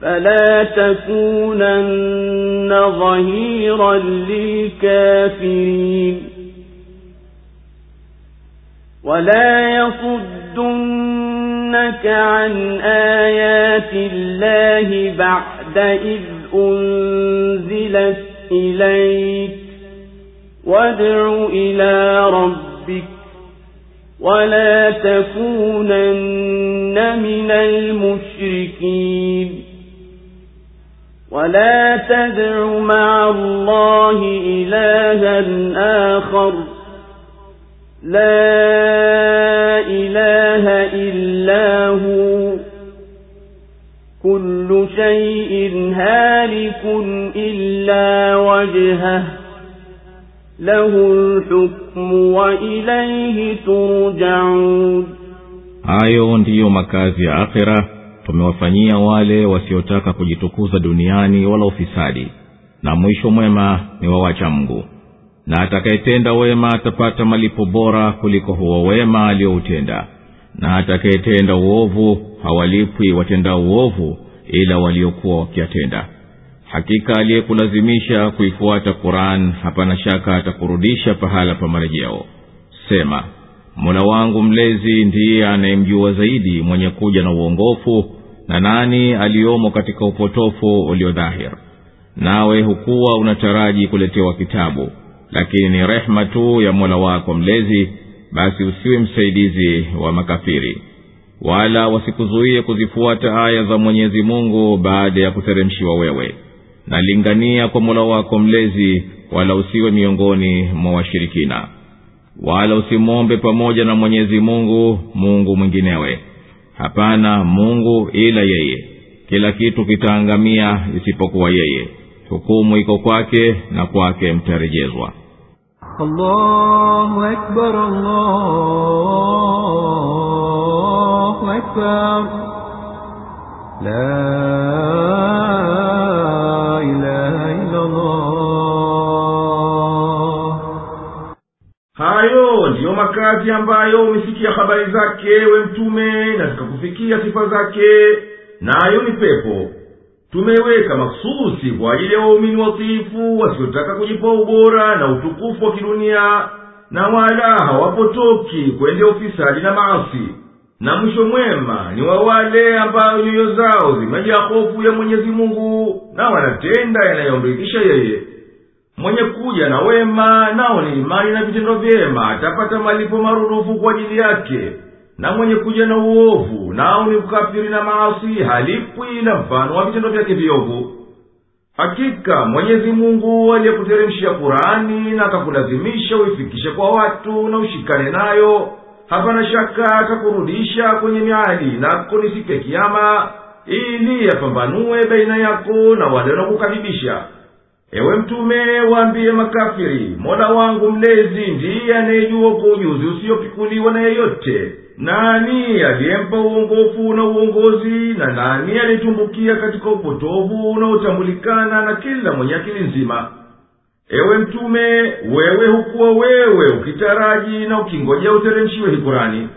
فلا تكونن ظهيرا للكافرين ولا يصدنك عن آيات الله بعد إذ أنزلت إليك. وادع إلى ربك ولا تكونن من المشركين. ولا تدع مع الله إلها آخر. لا إله إلا هو. كل شيء هالك إلا وجهه له الحكم وإليه ترجعون hayo ndiyo makazi ya akhira tumewafanyia wale wasiotaka kujitukuza duniani wala ufisadi na mwisho mwema ni wawacha mgu na atakayetenda wema atapata malipo bora kuliko huo wema aliyoutenda na atakayetenda uovu hawalipwi watendao uovu ila waliokuwa wakiyatenda hakika aliyekulazimisha kuifuata quran hapana shaka atakurudisha pahala pa marejeo. Sema mola wangu mlezi ndiye anayemjua zaidi mwenye kuja na uongofu na nani aliyomo katika upotofu uliodhahir nawe hukuwa unataraji kuletewa kitabu lakini ni rehma tu ya mola wako mlezi basi usiwe msaidizi wa makafiri wala wasikuzuie kuzifuata aya za mwenyezi mungu baada ya kuteremshiwa wewe. Nalingania kwa mola wako mlezi wala usiwe miongoni mwa washirikina. Wala usimwombe pamoja na mwenyezi mungu mungu mwinginewe. Hapana mungu ila yeye. Kila kitu kitaangamia isipokuwa yeye. Hukumu iko kwake na kwake mtarejezwa. Allahu akbar, allahu أكبر لا إله إلا الله hayo ndiyo makazi ambayo umesikia habari zake we mtume na zikakufikia sifa zake nayo ni pepo tumeiweka maksusi kwa ajili ya waumini watiifu wasiotaka kujipa ubora na utukufu wa kidunia na wala hawapotoki kwendea ufisadi na maasi na mwisho mwema ni wa wale ambayo nyoyo zao zimejaa hofu ya mwenyezi mungu na wanatenda yanayomridhisha yeye. Mwenye kuja na wema nao ni imani na vitendo vyema atapata malipo marudufu kwa ajili yake. Na mwenye kuja na uovu nao ni ukafiri na maasi halipwi na mfano wa vitendo vyake viovu. Hakika mwenyezi mungu aliyekuteremshia kurani na akakulazimisha uifikishe kwa watu na ushikane nayo hapana shaka akakurudisha kwenye ni siku ya kiama ili yapambanue baina yako na wale wanaokukadhibisha ewe mtume waambiye makafiri mola wangu mlezi ndiye anayejua kwa ujuzi usiyopikuliwa na yeyote. Nani aliyempa uongofu na uongozi na nani aliyetumbukia katika upotovu unaotambulikana na kila mwenye akili nzima ewe mtume wewe hukuwa wewe ukitaraji na ukingojea uteremshiwe hikurani.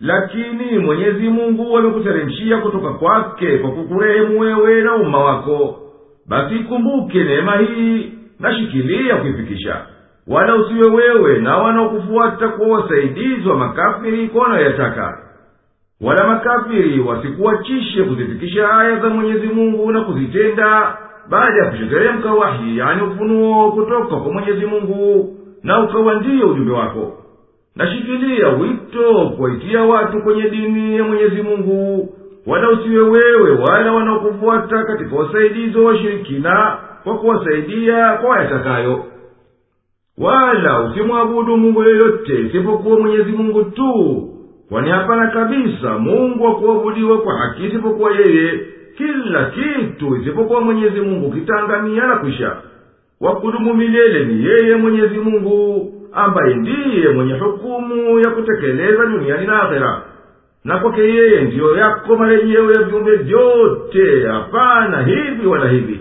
Lakini mwenyezi mungu amekuteremshia kutoka kwake kwa kukurehemu wewe na umma wako. Basi ikumbuke neema hii na shikilia kuifikisha. Wala usiwe wewe na wanaokufuata kuwa wasaidizi wa makafiri kwa wanayoyataka wala makafiri wasikuachishe kuzifikisha aya za mwenyezi mungu na kuzitenda baada ya kusheteremka wahi yani ufunuo kutoka kwa mwenyezi mungu na ukawa ndiye ujumbe wako. Nashikilia wito kuwaitia watu kwenye dini ya mwenyezi mungu wala usiwe wewe wala wanaokufuata katika wasaidizi wa washirikina kwa kuwasaidia kwa wayatakayo. Wala usimwabudu mungu yoyote isipokuwa mwenyezi mungu tu kwani hapana kabisa mungu wa kuabudiwa kwa haki isipokuwa yeye kila kitu isipokuwa mwenyezi mungu kitaangamia na kwisha wakudumu milele ni yeye mwenyezi mungu ambaye ndiye mwenye hukumu ya kutekeleza duniani na akhera. Na kwake yeye ndiyo yako marejeo ya viumbe vyote. Hapana hivi wala hivi